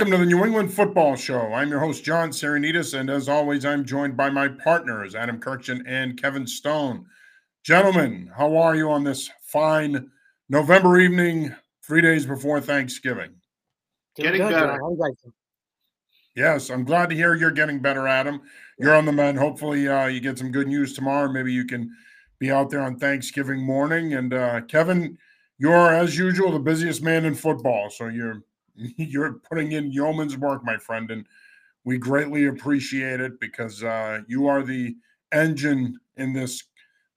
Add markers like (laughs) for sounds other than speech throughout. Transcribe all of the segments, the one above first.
Welcome to the New England Football Show. I'm your host, John Serenitas, and as always, I'm joined by my partners, Adam Kurkjian and Kevin Stone. Gentlemen, how are you on this fine November evening, three days before Thanksgiving? Getting good, better. Yes, I'm glad to hear you're getting better, Adam. You're on the mend. Hopefully, uh, you get some good news tomorrow. Maybe you can be out there on Thanksgiving morning. And uh, Kevin, you're as usual the busiest man in football, so you're (laughs) you're putting in yeoman's work, my friend, and we greatly appreciate it because uh, you are the engine in this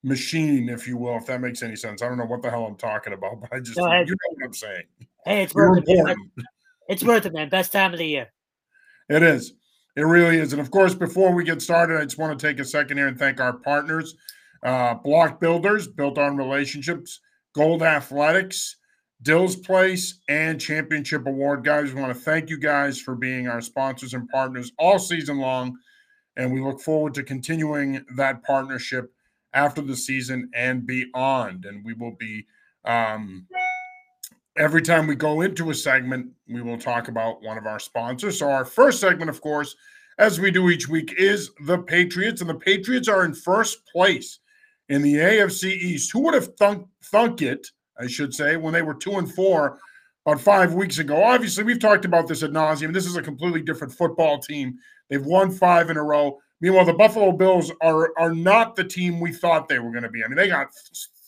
machine, if you will, if that makes any sense. I don't know what the hell I'm talking about, (laughs) but I just you know what I'm saying. Hey, it's worth it. Man. It's worth it, man. Best time of the year. It is. It really is. And of course, before we get started, I just want to take a second here and thank our partners, uh, Block Builders, built on relationships, Gold Athletics, Dill's Place, and Championship Award. Guys, we want to thank you guys for being our sponsors and partners all season long. And we look forward to continuing that partnership after the season and beyond. And we will be, um, every time we go into a segment, we will talk about one of our sponsors. So, our first segment, of course, as we do each week, is the Patriots. And the Patriots are in first place in the AFC East. Who would have thunk, thunk it? I should say, when they were two and four about five weeks ago. Obviously, we've talked about this at nauseum. This is a completely different football team. They've won five in a row. Meanwhile, the Buffalo Bills are are not the team we thought they were going to be. I mean, they got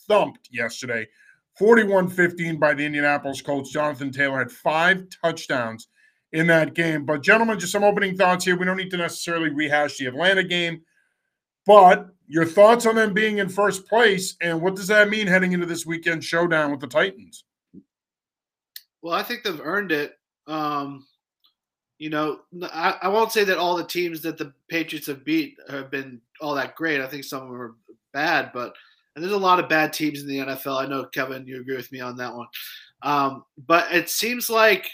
thumped yesterday, 41-15 by the Indianapolis Colts. Jonathan Taylor had five touchdowns in that game. But gentlemen, just some opening thoughts here. We don't need to necessarily rehash the Atlanta game, but your thoughts on them being in first place, and what does that mean heading into this weekend showdown with the Titans? Well, I think they've earned it. Um, you know, I, I, won't say that all the teams that the Patriots have beat have been all that great. I think some of them are bad, but and there's a lot of bad teams in the NFL. I know Kevin, you agree with me on that one. Um, but it seems like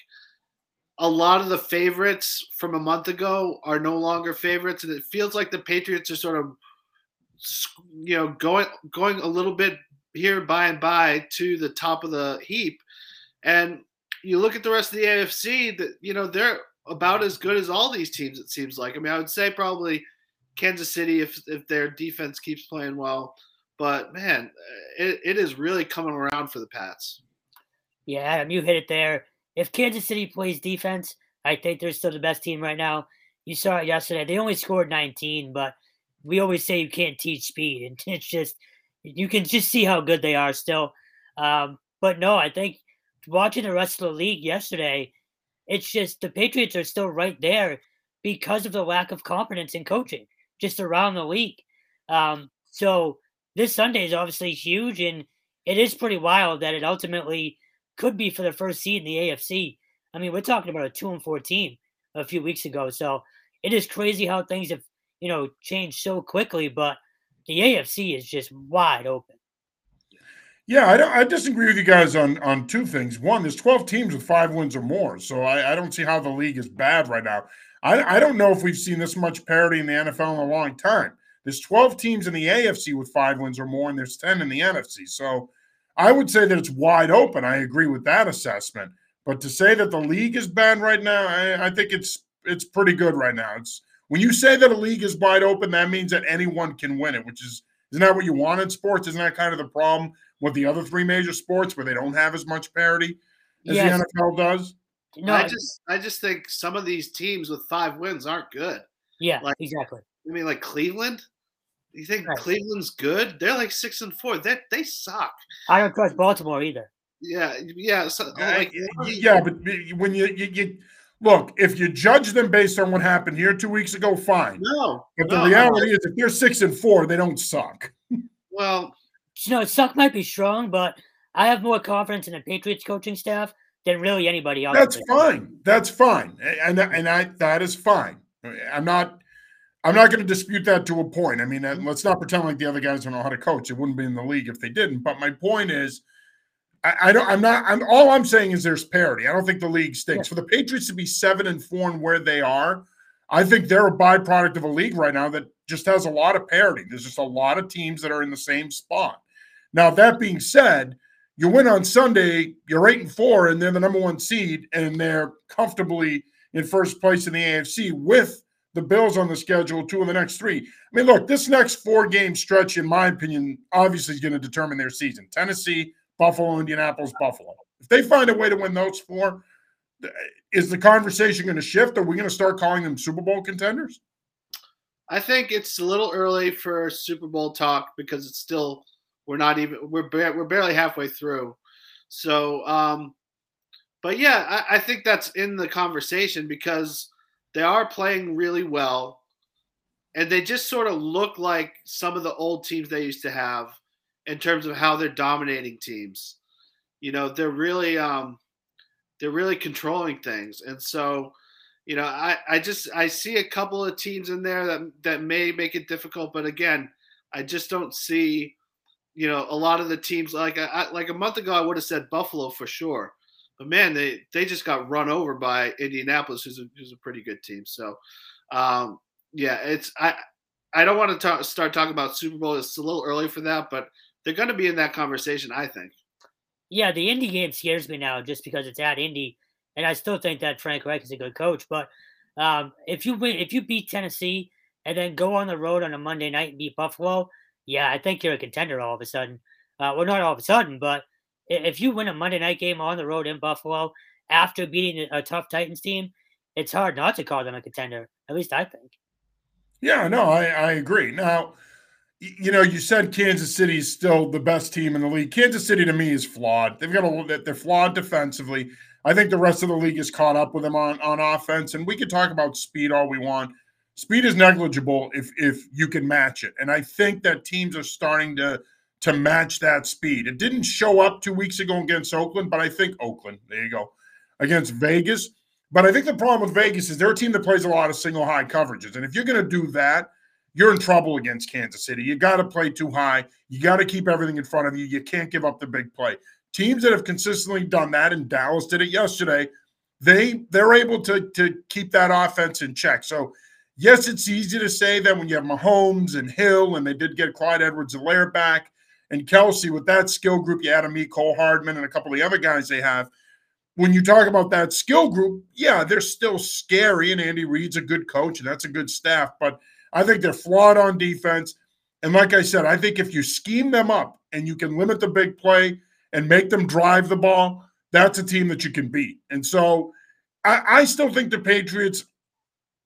a lot of the favorites from a month ago are no longer favorites, and it feels like the Patriots are sort of you know, going going a little bit here by and by to the top of the heap. And you look at the rest of the AFC, that you know they're about as good as all these teams. It seems like. I mean, I would say probably Kansas City if if their defense keeps playing well. But man, eh, it, it is really coming around for the Pats. Yeah, Adam, you hit it there. If Kansas City plays defense, I think they're still the best team right now. You saw it yesterday. They only scored 19, but we always say you can't teach speed, and (laughs) it's just you can just see how good they are still. Um, but no, I think watching the rest of the league yesterday, it's just the Patriots are still right there because of the lack of confidence in coaching just around the league. Um, so this Sunday is obviously huge, and it is pretty wild that it ultimately could be for the first seed in the AFC. I mean, we're talking about a two and four team a few weeks ago, so it is crazy how things have you know, change so quickly, but the AFC is just wide open. Yeah, I, I disagree with you guys on on two things. One, there's 12 teams with five wins or more, so I, I don't see how the league is bad right now. I, I don't know if we've seen this much parity in the NFL in a long time. There's 12 teams in the AFC with five wins or more, and there's 10 in the NFC. So I would say that it's wide open. I agree with that assessment. But to say that the league is bad right now, I, I think it's it's pretty good right now. It's when you say that a league is wide open, that means that anyone can win it, which is isn't that what you want in sports? Isn't that kind of the problem with the other three major sports where they don't have as much parity as yes. the NFL does? No, I just I just think some of these teams with five wins aren't good. Yeah, like, exactly. I mean, like Cleveland. You think right. Cleveland's good? They're like six and four. They they suck. I don't trust Baltimore either. Yeah, yeah. So, like, yeah, but when you, you, you look, if you judge them based on what happened here two weeks ago, fine. No. But the no, reality no. is if they're six and four, they don't suck. (laughs) Well, you know, suck might be strong, but I have more confidence in the Patriots coaching staff than really anybody else. That's fine. That's fine. And and I that is fine. I'm not I'm not going to dispute that to a point. I mean, uh, let's not pretend like the other guys don't know how to coach. It wouldn't be in the league if they didn't. But my point is I, I, don't. I'm not. I'm all I'm saying is there's parity. I don't think the league stinks. For the Patriots to be seven and four and where they are, I think they're a byproduct of a league right now that just has a lot of parity. There's just a lot of teams that are in the same spot. Now that being said, you win on Sunday, you're eight and four, and they're the number one seed, and they're comfortably in first place in the AFC with the Bills on the schedule, two of the next three. I mean, look, this next four game stretch, in my opinion, obviously is going to determine their season. Tennessee, Buffalo, Indianapolis, Buffalo. If they find a way to win those four, is the conversation going to shift? Are we going to start calling them Super Bowl contenders? I think it's a little early for Super Bowl talk because it's still we're not even we're we're barely halfway through. So, um, but yeah, I, I think that's in the conversation because they are playing really well, and they just sort of look like some of the old teams they used to have in terms of how they're dominating teams. You know, they're really um, they're really controlling things, and so you know, I, I just I see a couple of teams in there that that may make it difficult, but again, I just don't see, you know, a lot of the teams like I, like a month ago I would have said Buffalo for sure, but man, they they just got run over by Indianapolis, who's a, who's a pretty good team. So, um, yeah, it's I I don't want to talk, start talking about Super Bowl. It's a little early for that, but they're going to be in that conversation, I think. Yeah, the Indy game scares me now just because it's at Indy, and I still think that Frank Reich is a good coach. But um, if you win, if you beat Tennessee and then go on the road on a Monday night and beat Buffalo, yeah, I think you're a contender all of a sudden. Uh, well, not all of a sudden, but if you win a Monday night game on the road in Buffalo after beating a tough Titans team, it's hard not to call them a contender. At least I think. Yeah, no, I, I agree. Now, you know, you said Kansas City is still the best team in the league. Kansas City to me is flawed. They've got a little that they're flawed defensively. I think the rest of the league is caught up with them on on offense, and we could talk about speed all we want. Speed is negligible if if you can match it, and I think that teams are starting to to match that speed. It didn't show up two weeks ago against Oakland, but I think Oakland, there you go, against Vegas. But I think the problem with Vegas is they're a team that plays a lot of single high coverages. And if you're going to do that, you're in trouble against Kansas City. You got to play too high. You got to keep everything in front of you. You can't give up the big play. Teams that have consistently done that, and Dallas did it yesterday, they they're able to to keep that offense in check. So yes, it's easy to say that when you have Mahomes and Hill, and they did get Clyde Edwards-Helaire back, and Kelce with that skill group, you add Mecole Hardman and a couple of the other guys they have. When you talk about that skill group, yeah, they're still scary, and Andy Reid's a good coach, and that's a good staff. But I think they're flawed on defense. And like I said, I think if you scheme them up and you can limit the big play and make them drive the ball, that's a team that you can beat. And so I, I still think the Patriots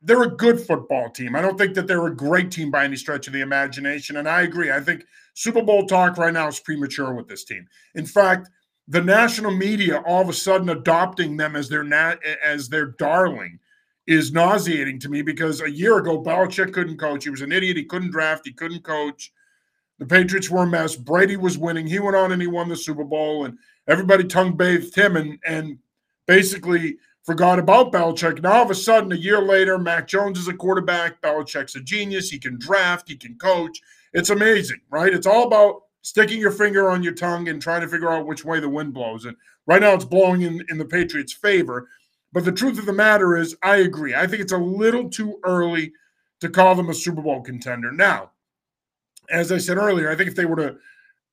they're a good football team. I don't think that they're a great team by any stretch of the imagination. And I agree. I think Super Bowl talk right now is premature with this team. In fact, the national media all of a sudden adopting them as their nat- as their darling is nauseating to me because a year ago Belichick couldn't coach. He was an idiot. He couldn't draft. He couldn't coach. The Patriots were a mess. Brady was winning. He went on and he won the Super Bowl, and everybody tongue bathed him and and basically forgot about Belichick. Now, all of a sudden, a year later, Mac Jones is a quarterback. Belichick's a genius. He can draft, he can coach. It's amazing, right? It's all about sticking your finger on your tongue and trying to figure out which way the wind blows. And right now, it's blowing in, in the Patriots' favor. But the truth of the matter is, I agree. I think it's a little too early to call them a Super Bowl contender. Now, as I said earlier, I think if they were to,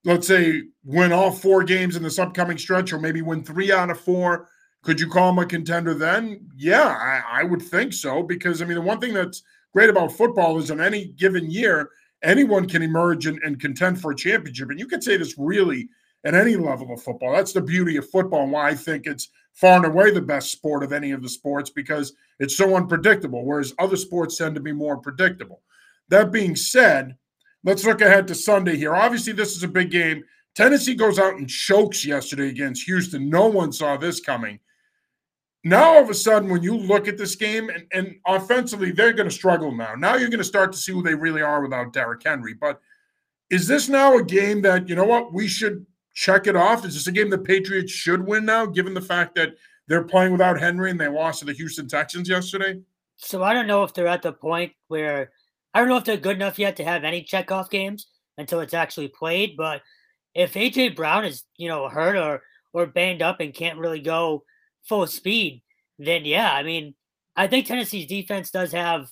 let's say, win all four games in this upcoming stretch, or maybe win three out of four, could you call them a contender then? Yeah, I, I, would think so. Because, I mean, the one thing that's great about football is in any given year, anyone can emerge and, and contend for a championship. And you could say this really at any level of football. That's the beauty of football and why I think it's far and away the best sport of any of the sports because it's so unpredictable, whereas other sports tend to be more predictable. That being said, let's look ahead to Sunday here. Obviously, this is a big game. Tennessee goes out and chokes yesterday against Houston. No one saw this coming. Now, all of a sudden, when you look at this game, and, and offensively, they're going to struggle now. Now you're going to start to see who they really are without Derrick Henry. But is this now a game that, you know what, we should check it off? Is this a game the Patriots should win now, given the fact that they're playing without Henry and they lost to the Houston Texans yesterday? So I don't know if they're at the point where I don't know if they're good enough yet to have any checkoff games until it's actually played. But if AJ Brown is, you know, hurt or or banged up and can't really go full speed, then yeah, I mean, I think Tennessee's defense does have,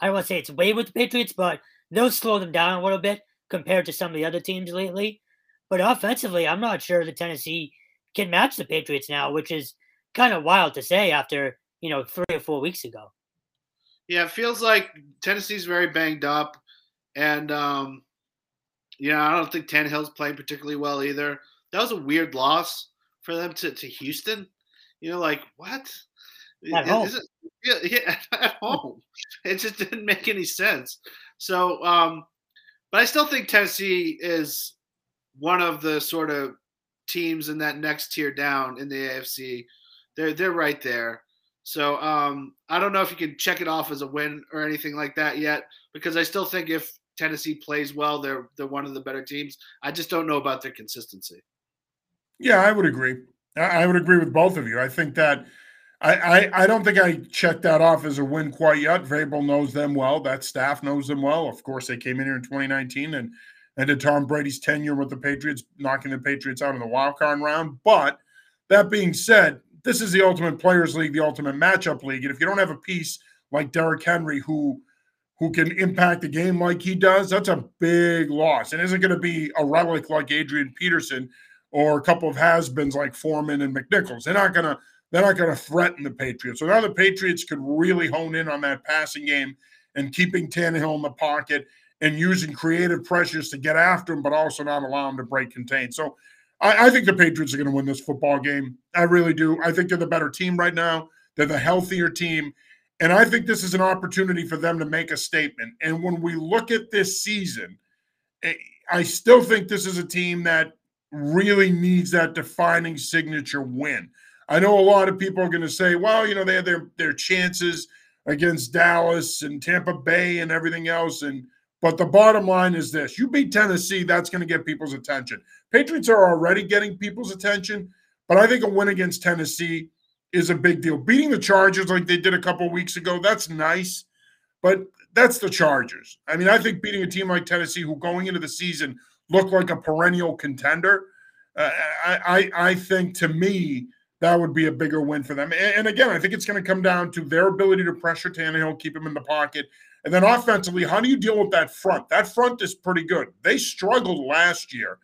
I don't want to say it's way with the Patriots, but they'll slow them down a little bit compared to some of the other teams lately. But offensively, I'm not sure that Tennessee can match the Patriots now, which is kind of wild to say after you know, three or four weeks ago. Yeah, it feels like Tennessee's very banged up, and um, you know, I don't think Tannehill's playing particularly well either. That was a weird loss for them to, to Houston. You know, like what? At home. It, yeah, yeah, (laughs) at home. It just didn't make any sense. So, um, but I still think Tennessee is one of the sort of teams in that next tier down in the AFC. They're they're right there. So um, I don't know if you can check it off as a win or anything like that yet, because I still think if Tennessee plays well, they're they're one of the better teams. I just don't know about their consistency. Yeah, I would agree. I would agree with both of you. I think that I, I, I don't think I checked that off as a win quite yet. Vrabel knows them well. That staff knows them well. Of course, they came in here in 2019 and ended Tom Brady's tenure with the Patriots, knocking the Patriots out in the wild card round. But that being said, this is the ultimate players league, the ultimate matchup league. And if you don't have a piece like Derrick Henry who who can impact the game like he does, that's a big loss. And isn't going to be a relic like Adrian Peterson or a couple of has-beens like Foreman and McNichols. They're not gonna they're not gonna threaten the Patriots. So now the Patriots could really hone in on that passing game and keeping Tannehill in the pocket and using creative pressures to get after him, but also not allow him to break contain. So I, I think the Patriots are going to win this football game. I really do. I think they're the better team right now. They're the healthier team. And I think this is an opportunity for them to make a statement. And when we look at this season, eh, I still think this is a team that really needs that defining signature win. I know a lot of people are going to say, well, you know, they had their their chances against Dallas and Tampa Bay and everything else and but the bottom line is this you beat Tennessee, that's going to get people's attention. Patriots are already getting people's attention, but I think a win against Tennessee is a big deal. Beating the Chargers like they did a couple weeks ago, that's nice, but that's the Chargers. I mean, I think beating a team like Tennessee, who going into the season looked like a perennial contender, uh, I, I, I think to me, that would be a bigger win for them. And, again, I think it's going to come down to their ability to pressure Tannehill, keep him in the pocket, and then offensively, how do you deal with that front? That front is pretty good. They struggled last year,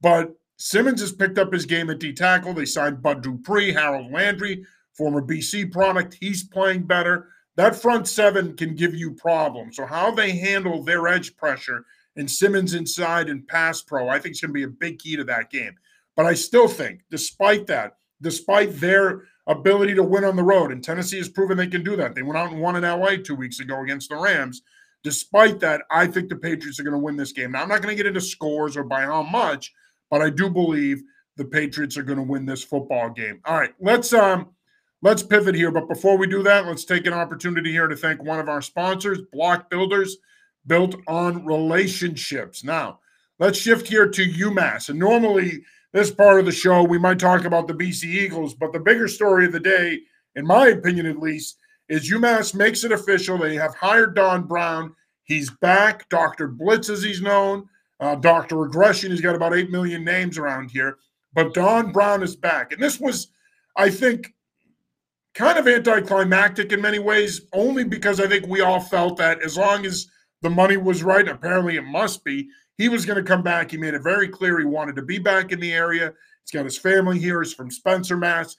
but Simmons has picked up his game at D tackle. They signed Bud Dupree, Harold Landry, former BC product. He's playing better. That front seven can give you problems. So how they handle their edge pressure and Simmons inside and pass pro, I think is going to be a big key to that game. But I still think, despite that, despite their ability to win on the road. And Tennessee has proven they can do that. They went out and won in LA two weeks ago against the Rams. Despite that, I think the Patriots are going to win this game. Now, I'm not going to get into scores or by how much, but I do believe the Patriots are going to win this football game. All right, let's um let's pivot here. But before we do that, let's take an opportunity here to thank one of our sponsors, Block Builders, built on relationships. Now, let's shift here to UMass. And normally this part of the show, we might talk about the BC Eagles, but the bigger story of the day, in my opinion at least, is UMass makes it official. They have hired Don Brown. He's back. Dr. Blitz, as he's known, uh, Dr. Regression. He's got about 8 million names around here. But Don Brown is back. And this was, I think, kind of anticlimactic in many ways, only because I think we all felt that as long as the money was right, apparently it must be, he was going to come back. He made it very clear he wanted to be back in the area. He's got his family here. He's from Spencer, Mass.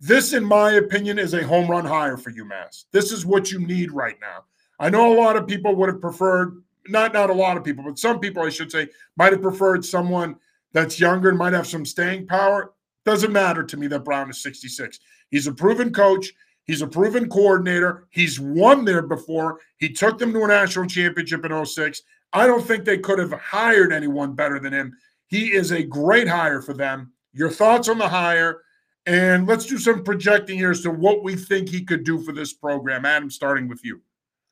This, in my opinion, is a home run hire for UMass. This is what you need right now. I know a lot of people would have preferred, not not a lot of people, but some people, I should say, might have preferred someone that's younger and might have some staying power. Doesn't matter to me that Brown is 66. He's a proven coach. He's a proven coordinator. He's won there before. He took them to a national championship in 06. I don't think they could have hired anyone better than him. He is a great hire for them. Your thoughts on the hire? And let's do some projecting here as to what we think he could do for this program. Adam, starting with you.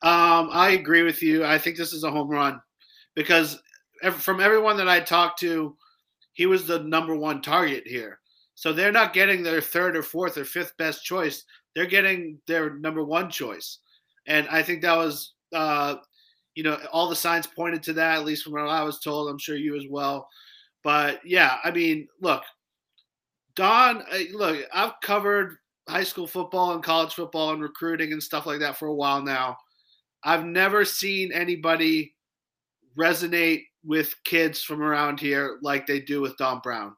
Um, I agree with you. I think this is a home run because from everyone that I talked to, he was the number one target here. So they're not getting their third or fourth or fifth best choice. They're getting their number one choice. And I think that was uh, you know, all the signs pointed to that, at least from what I was told. I'm sure you as well. But yeah, I mean, look, Don, uh, look, I've covered high school football and college football and recruiting and stuff like that for a while now. I've never seen anybody resonate with kids from around here like they do with Don Brown.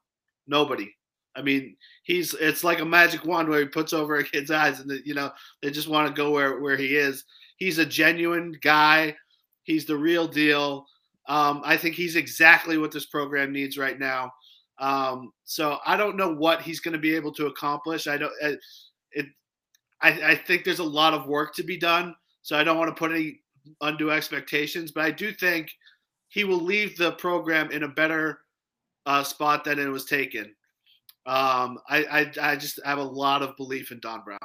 Nobody. I mean, he's it's like a magic wand where he puts over a kid's eyes, and you know they just want to go where where he is. He's a genuine guy. He's the real deal. Um, I think he's exactly what this program needs right now. Um, so I don't know what he's going to be able to accomplish. I don't. It, I, I think there's a lot of work to be done. So I don't want to put any undue expectations, but I do think he will leave the program in a better uh, spot than it was taken. Um, I, I, I just have a lot of belief in Don Brown.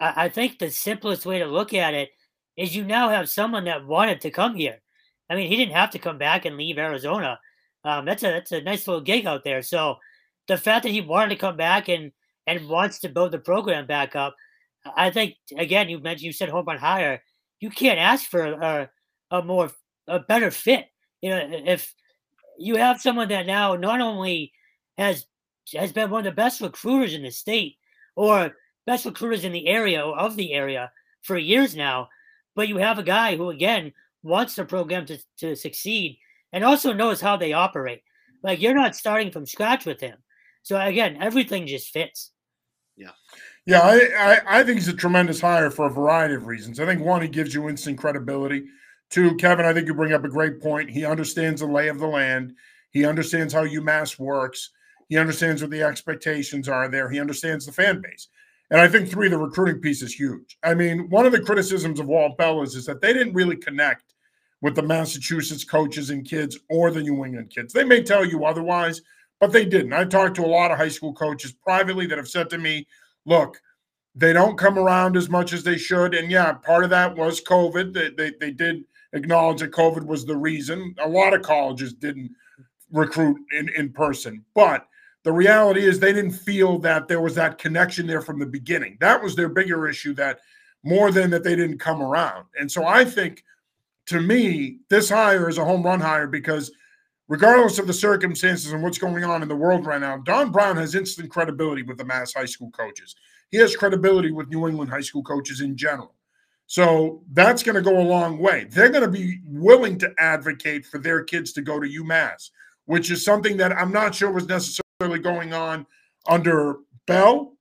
I think the simplest way to look at it is you now have someone that wanted to come here. I mean, he didn't have to come back and leave Arizona. Um, that's a that's a nice little gig out there. So the fact that he wanted to come back and and wants to build the program back up, I think again you mentioned you said home run higher. You can't ask for a, a more a better fit. You know, if you have someone that now not only has has been one of the best recruiters in the state or best recruiters in the area or of the area for years now, but you have a guy who again wants the program to, to succeed and also knows how they operate. Like you're not starting from scratch with him. So again, everything just fits. Yeah. Yeah, I, I, I think he's a tremendous hire for a variety of reasons. I think one, he gives you instant credibility. Two, Kevin, I think you bring up a great point. He understands the lay of the land. He understands how UMass works. He understands what the expectations are there. He understands the fan base. And I think three, the recruiting piece is huge. I mean, one of the criticisms of Walt Bell is, is that they didn't really connect with the Massachusetts coaches and kids or the New England kids. They may tell you otherwise, but they didn't. I talked to a lot of high school coaches privately that have said to me, look, they don't come around as much as they should. And yeah, part of that was COVID. They, they, they did acknowledge that COVID was the reason. A lot of colleges didn't recruit in, in person. But the reality is they didn't feel that there was that connection there from the beginning. That was their bigger issue that more than that they didn't come around. And so I think to me, this hire is a home run hire because regardless of the circumstances and what's going on in the world right now, Don Brown has instant credibility with the mass high school coaches. He has credibility with New England high school coaches in general. So that's going to go a long way. They're going to be willing to advocate for their kids to go to UMass, which is something that I'm not sure was necessarily going on under Bell.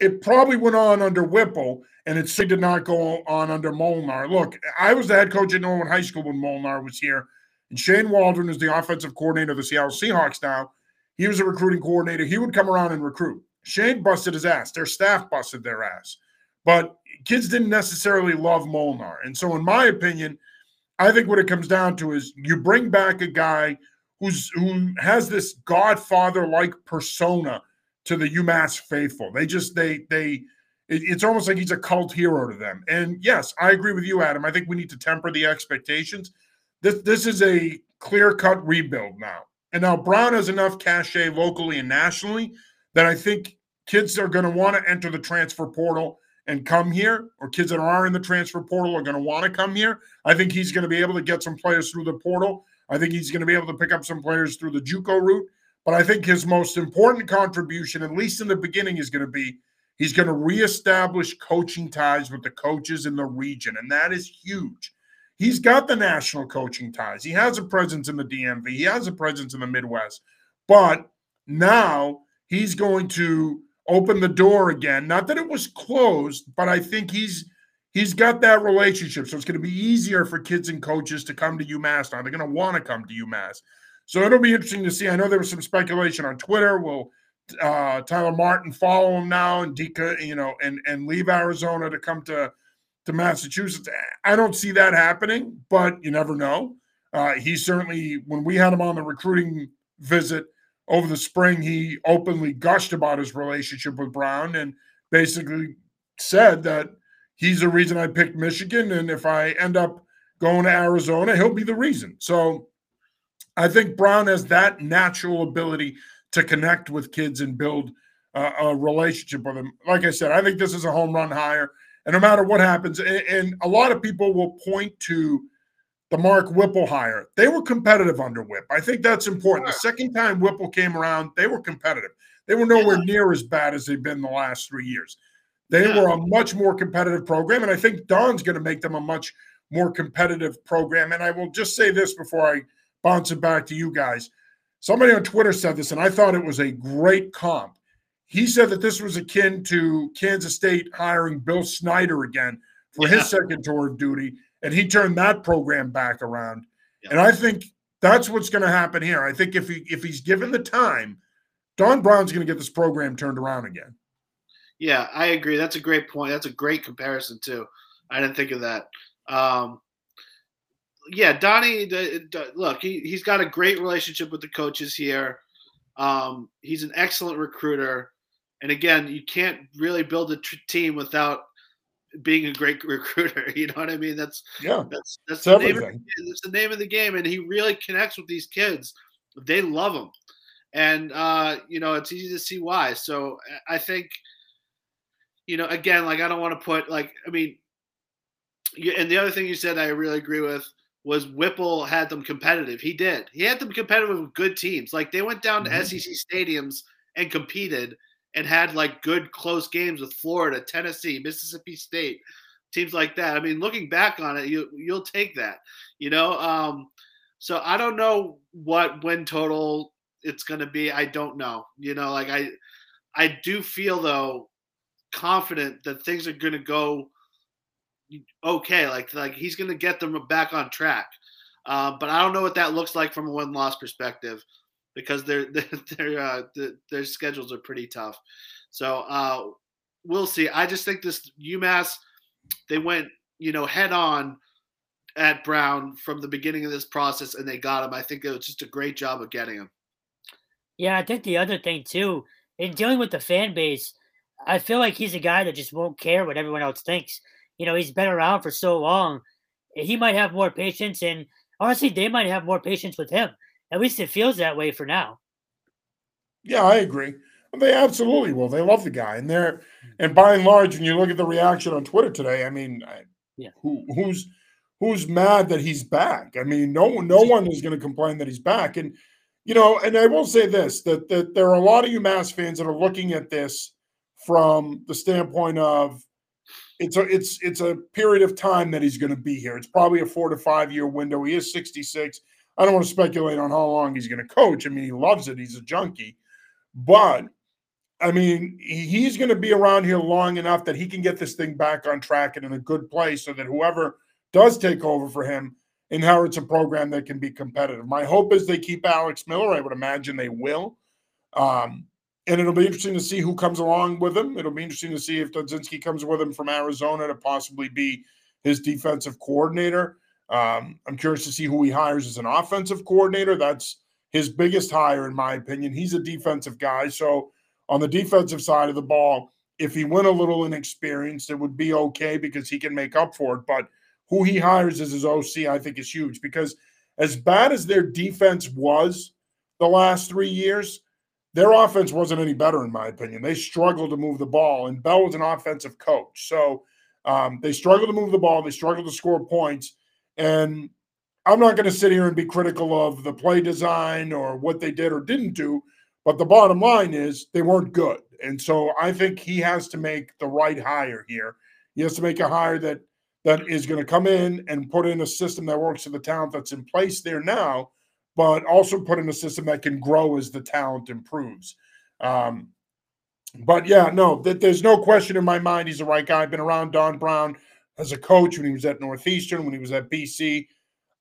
It probably went on under Whipple, and it did not go on under Molnar. Look, I was the head coach at Norwood High School when Molnar was here, and Shane Waldron is the offensive coordinator of the Seattle Seahawks now. He was a recruiting coordinator. He would come around and recruit. Shane busted his ass. Their staff busted their ass. But kids didn't necessarily love Molnar. And so, in my opinion, I think what it comes down to is you bring back a guy who's who has this godfather-like persona to the UMass faithful. They just they they it's almost like he's a cult hero to them. And yes, I agree with you, Adam. I think we need to temper the expectations. This this is a clear-cut rebuild now. And now Brown has enough cachet locally and nationally that I think kids are going to want to enter the transfer portal and come here, or kids that are in the transfer portal are going to want to come here. I think he's going to be able to get some players through the portal. I think he's going to be able to pick up some players through the JUCO route. But I think his most important contribution, at least in the beginning, is going to be he's going to reestablish coaching ties with the coaches in the region, and that is huge. He's got the national coaching ties. He has a presence in the DMV. He has a presence in the Midwest. But now he's going to open the door again. Not that it was closed, but I think he's he's got that relationship. So it's going to be easier for kids and coaches to come to UMass now. They're going to want to come to UMass. So it'll be interesting to see. I know there was some speculation on Twitter. Will uh, Tyler Martin follow him now and Dika, you know, and and leave Arizona to come to to Massachusetts? I don't see that happening, but you never know. Uh, he certainly, when we had him on the recruiting visit, over the spring, he openly gushed about his relationship with Brown and basically said that he's the reason I picked Michigan. And if I end up going to Arizona, he'll be the reason. So I think Brown has that natural ability to connect with kids and build uh, a relationship with them. Like I said, I think this is a home run hire. And no matter what happens, and, and a lot of people will point to the Mark Whipple hire. They were competitive under Whip. I think that's important. The second time Whipple came around, they were competitive. They were nowhere near as bad as they've been the last three years. They yeah. were a much more competitive program, and I think Don's going to make them a much more competitive program. And I will just say this before I bounce it back to you guys. Somebody on Twitter said this, and I thought it was a great comp. he said that this was akin to Kansas State hiring Bill Snyder again for yeah. his second tour of duty, and he turned that program back around. Yeah. And I think that's what's going to happen here. I think if he if he's given the time, Don Brown's going to get this program turned around again. Yeah, I agree. That's a great point. That's a great comparison too. I didn't think of that. Um, yeah, Donnie. Look, he he's got a great relationship with the coaches here. Um, he's an excellent recruiter, and again, you can't really build a tr- team without being a great (laughs) recruiter. (laughs) You know what I mean? That's yeah. That's that's the name. Of the, that's the name of the game, and he really connects with these kids. They love him, and uh, you know it's easy to see why. So I think, you know, again, like I don't want to put like I mean, and the other thing you said I really agree with was Whipple had them competitive. He did. He had them competitive with good teams. Like they went down mm-hmm. to SEC stadiums and competed and had like good close games with Florida, Tennessee, Mississippi State, teams like that. I mean, looking back on it, you you'll take that, you know. Um, so I don't know what win total it's going to be. I don't know. You know, like I I do feel though confident that things are going to go okay. Like like he's going to get them back on track. Uh, but I don't know what that looks like from a win loss perspective because their (laughs) their uh, their schedules are pretty tough. So uh, we'll see. I just think this UMass they went you know head on at Brown from the beginning of this process and they got him. I think it was just a great job of getting him. Yeah, I think the other thing too in dealing with the fan base, I feel like he's a guy that just won't care what everyone else thinks you know, he's been around for so long. He might have more patience, and honestly, they might have more patience with him. At least it feels that way for now. Yeah, I agree. They absolutely will. They love the guy, and they're and by and large, when you look at the reaction on Twitter today, I mean, yeah, who, who's who's mad that he's back? I mean, no one, no one is going to complain that he's back. And you know, and I will say this: that that there are a lot of UMass fans that are looking at this from the standpoint of it's a it's it's a period of time that he's going to be here. It's probably a four to five year window. He is 66. I don't want to speculate on how long he's going to coach. I mean, he loves it. He's a junkie, but I mean, he's going to be around here long enough that he can get this thing back on track and in a good place, so that whoever does take over for him inherits a program that can be competitive. My hope is they keep Alex Miller. I would imagine they will. Um, and it'll be interesting to see who comes along with him. It'll be interesting to see if Dudzinski comes with him from Arizona to possibly be his defensive coordinator. Um, I'm curious to see who he hires as an offensive coordinator. That's his biggest hire, in my opinion. He's a defensive guy. So, on the defensive side of the ball, if he went a little inexperienced, it would be okay because he can make up for it. But who he hires as his OC, I think, is huge because as bad as their defense was the last three years, their offense wasn't any better, in my opinion. They struggled to move the ball, and Bell was an offensive coach. So um, they struggled to move the ball, they struggled to score points. And I'm not going to sit here and be critical of the play design or what they did or didn't do, but the bottom line is they weren't good. And so I think he has to make the right hire here. He has to make a hire that that is going to come in and put in a system that works for the talent that's in place there now but also put in a system that can grow as the talent improves. Um, but yeah, no, th- there's no question in my mind he's the right guy. I've been around Don Brown as a coach when he was at Northeastern, when he was at BC.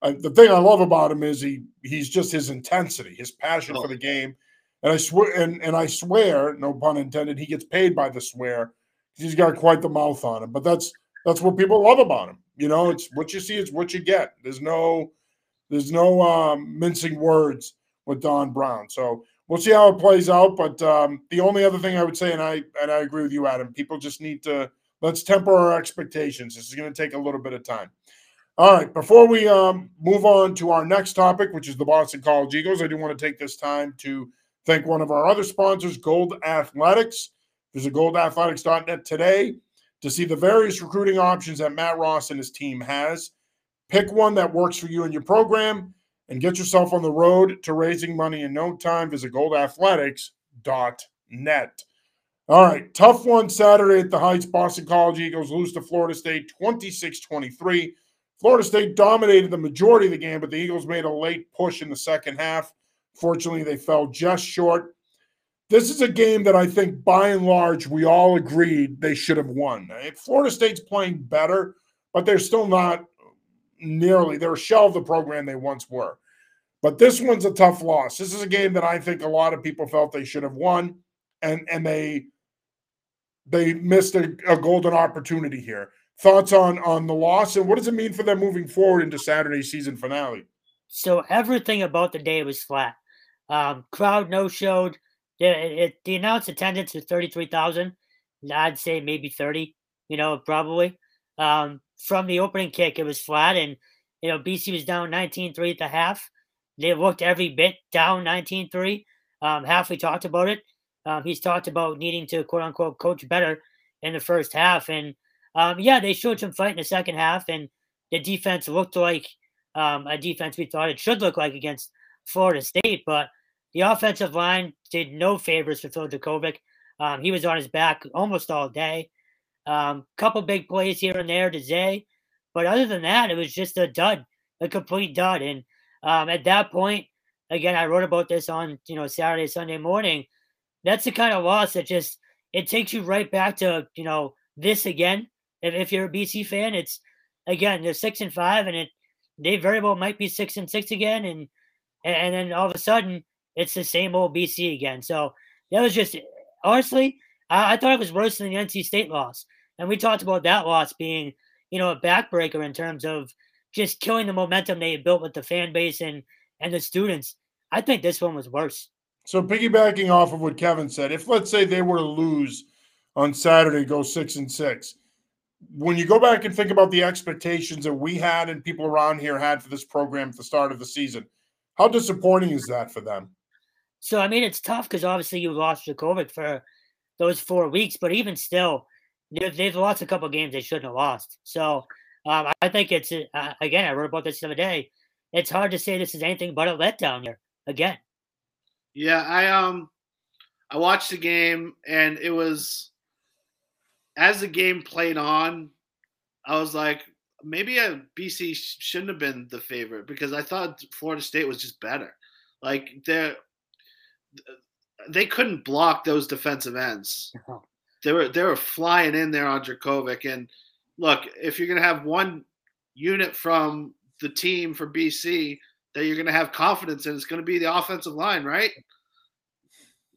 Uh, the thing I love about him is he he's just his intensity, his passion oh. for the game. And I swear, and, and I swear, no pun intended, he gets paid by the swear. He's got quite the mouth on him. But that's that's what people love about him. You know, it's what you see, it's what you get. There's no there's no um, mincing words with Don Brown. So we'll see how it plays out. But um, the only other thing I would say, and I and I agree with you, Adam, people just need to let's temper our expectations. This is going to take a little bit of time. All right, before we um, move on to our next topic, which is the Boston College Eagles, I do want to take this time to thank one of our other sponsors, Gold Athletics. Visit goldathletics.net today to see the various recruiting options that Matt Ross and his team has. Pick one that works for you and your program and get yourself on the road to raising money in no time. Visit goldathletics.net. All right, tough one Saturday at the Heights. Boston College Eagles lose to Florida State 26 23. Florida State dominated the majority of the game, but the Eagles made a late push in the second half. Fortunately, they fell just short. this is a game that I think by and large we all agreed they should have won. Florida State's playing better, but they're still not nearly, they're a shell of the program they once were. But this one's a tough loss. This is a game that I think a lot of people felt they should have won, and and they they missed a, a golden opportunity here. Thoughts on on the loss and what does it mean for them moving forward into Saturday's season finale? So everything about the day was flat. Um, crowd no showed. The, the announced attendance was 33,000. I'd say maybe 30, you know, probably. Um, from the opening kick, it was flat, and, you know, BC was down 19 3 at the half. They looked every bit down 19 3. Um, Hafley talked about it. Um, he's talked about needing to, quote unquote, coach better in the first half. And um, yeah, they showed some fight in the second half, and the defense looked like um, a defense we thought it should look like against Florida State. But the offensive line did no favors for Phil Jurkovec. Um, he was on his back almost all day. Um, couple big plays here and there to Zay, but other than that, it was just a dud, a complete dud. And um, at that point, again, I wrote about this on you know Saturday, Sunday morning. That's the kind of loss that just it takes you right back to you know this again. If, if you're a BC fan, it's again they're six and five, and it they very well might be six and six again, and and then all of a sudden it's the same old BC again. So that was just honestly, I, I thought it was worse than the NC State loss, and we talked about that loss being, you know, a backbreaker in terms of just killing the momentum they had built with the fan base and and the students. I think this one was worse. So piggybacking off of what Kevin said, if let's say they were to lose on Saturday, go six and six, when you go back and think about the expectations that we had and people around here had for this program at the start of the season, how disappointing is that for them? So I mean, it's tough because obviously you lost Jurkovec for those four weeks, but even still, they've lost a couple games they shouldn't have lost. So um, I think it's uh, again. I wrote about this the other day. It's hard to say this is anything but a letdown here again. Yeah, I um, I watched the game and it was as the game played on, I was like, maybe a BC shouldn't have been the favorite because I thought Florida State was just better. Like they're they couldn't block those defensive ends. (laughs) They were they were flying in there on Jurkovec. And look, if you're gonna have one unit from the team for BC that you're gonna have confidence in, it's gonna be the offensive line, right?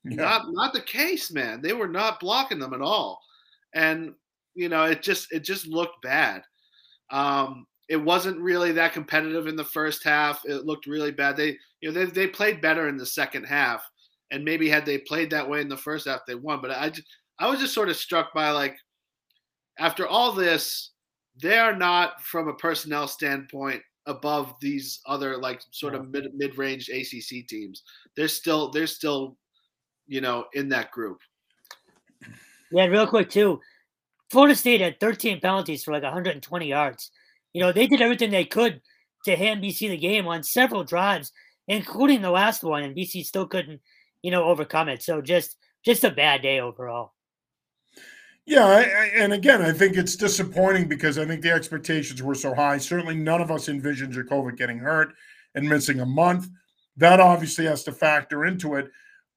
Yeah. Not not the case, man. They were not blocking them at all. And you know, it just it just looked bad. Um, it wasn't really that competitive in the first half. It looked really bad. They you know they, they played better in the second half and maybe had they played that way in the first half, they won. But I just, I was just sort of struck by like, after all this, they are not from a personnel standpoint above these other like sort of mid mid range ACC teams. They're still they're still, you know, in that group. Yeah, real quick too. Florida State had 13 penalties for like 120 yards. You know, they did everything they could to hand BC the game on several drives, including the last one, and BC still couldn't you know, overcome it. So just just a bad day overall. Yeah, I, I, and again, I think it's disappointing because I think the expectations were so high. Certainly, none of us envisioned Jurkovec getting hurt and missing a month. That obviously has to factor into it,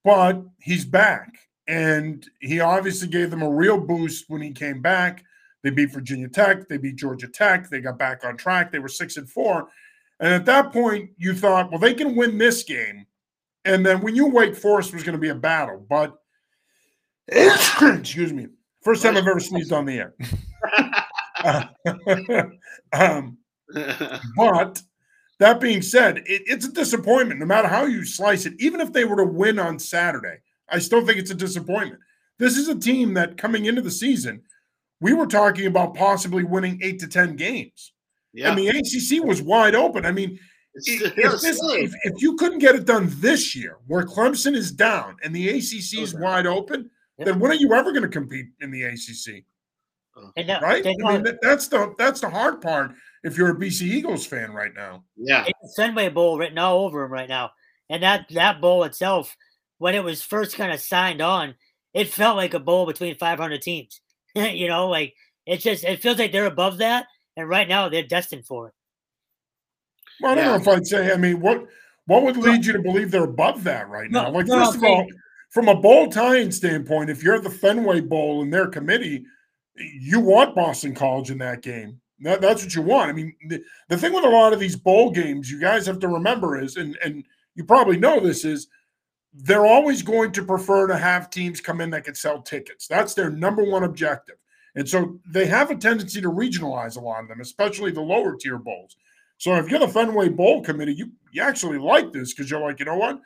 but he's back, and he obviously gave them a real boost when he came back. They beat Virginia Tech, they beat Georgia Tech, they got back on track. They were six and four, and at that point, you thought, well, they can win this game and then we knew Wake Forest was going to be a battle, but (coughs) excuse me, first time I've ever sneezed on the air. (laughs) um, but that being said, it, it's a disappointment no matter how you slice it. Even if they were to win on Saturday, I still think it's a disappointment. This is a team that coming into the season, we were talking about possibly winning eight to 10 games. Yeah. And the ACC was wide open. I mean, if, this, if, if, you couldn't get it done this year, where Clemson is down and the ACC is okay. wide open, then when are you ever going to compete in the ACC? Uh, that, right? I mean, that's the that's the hard part. If you're a BC Eagles fan right now, yeah, Fenway Bowl written all over him right now, and that that bowl itself, when it was first kind of signed on, it felt like a bowl between 500 teams. (laughs) you know, like it's just it feels like they're above that, and right now they're destined for it. Well, I don't yeah. know if I'd say. I mean, what what would lead you to believe they're above that right now? Like, no, first of all, from a bowl tying standpoint, if you're the Fenway Bowl in their committee, you want Boston College in that game. That, that's what you want. I mean, the, the thing with a lot of these bowl games, you guys have to remember is, and and you probably know this is, they're always going to prefer to have teams come in that can sell tickets. That's their number one objective. And so they have a tendency to regionalize a lot of them, especially the lower tier bowls. So if you're the Fenway Bowl committee, you, you actually like this because you're like, you know what?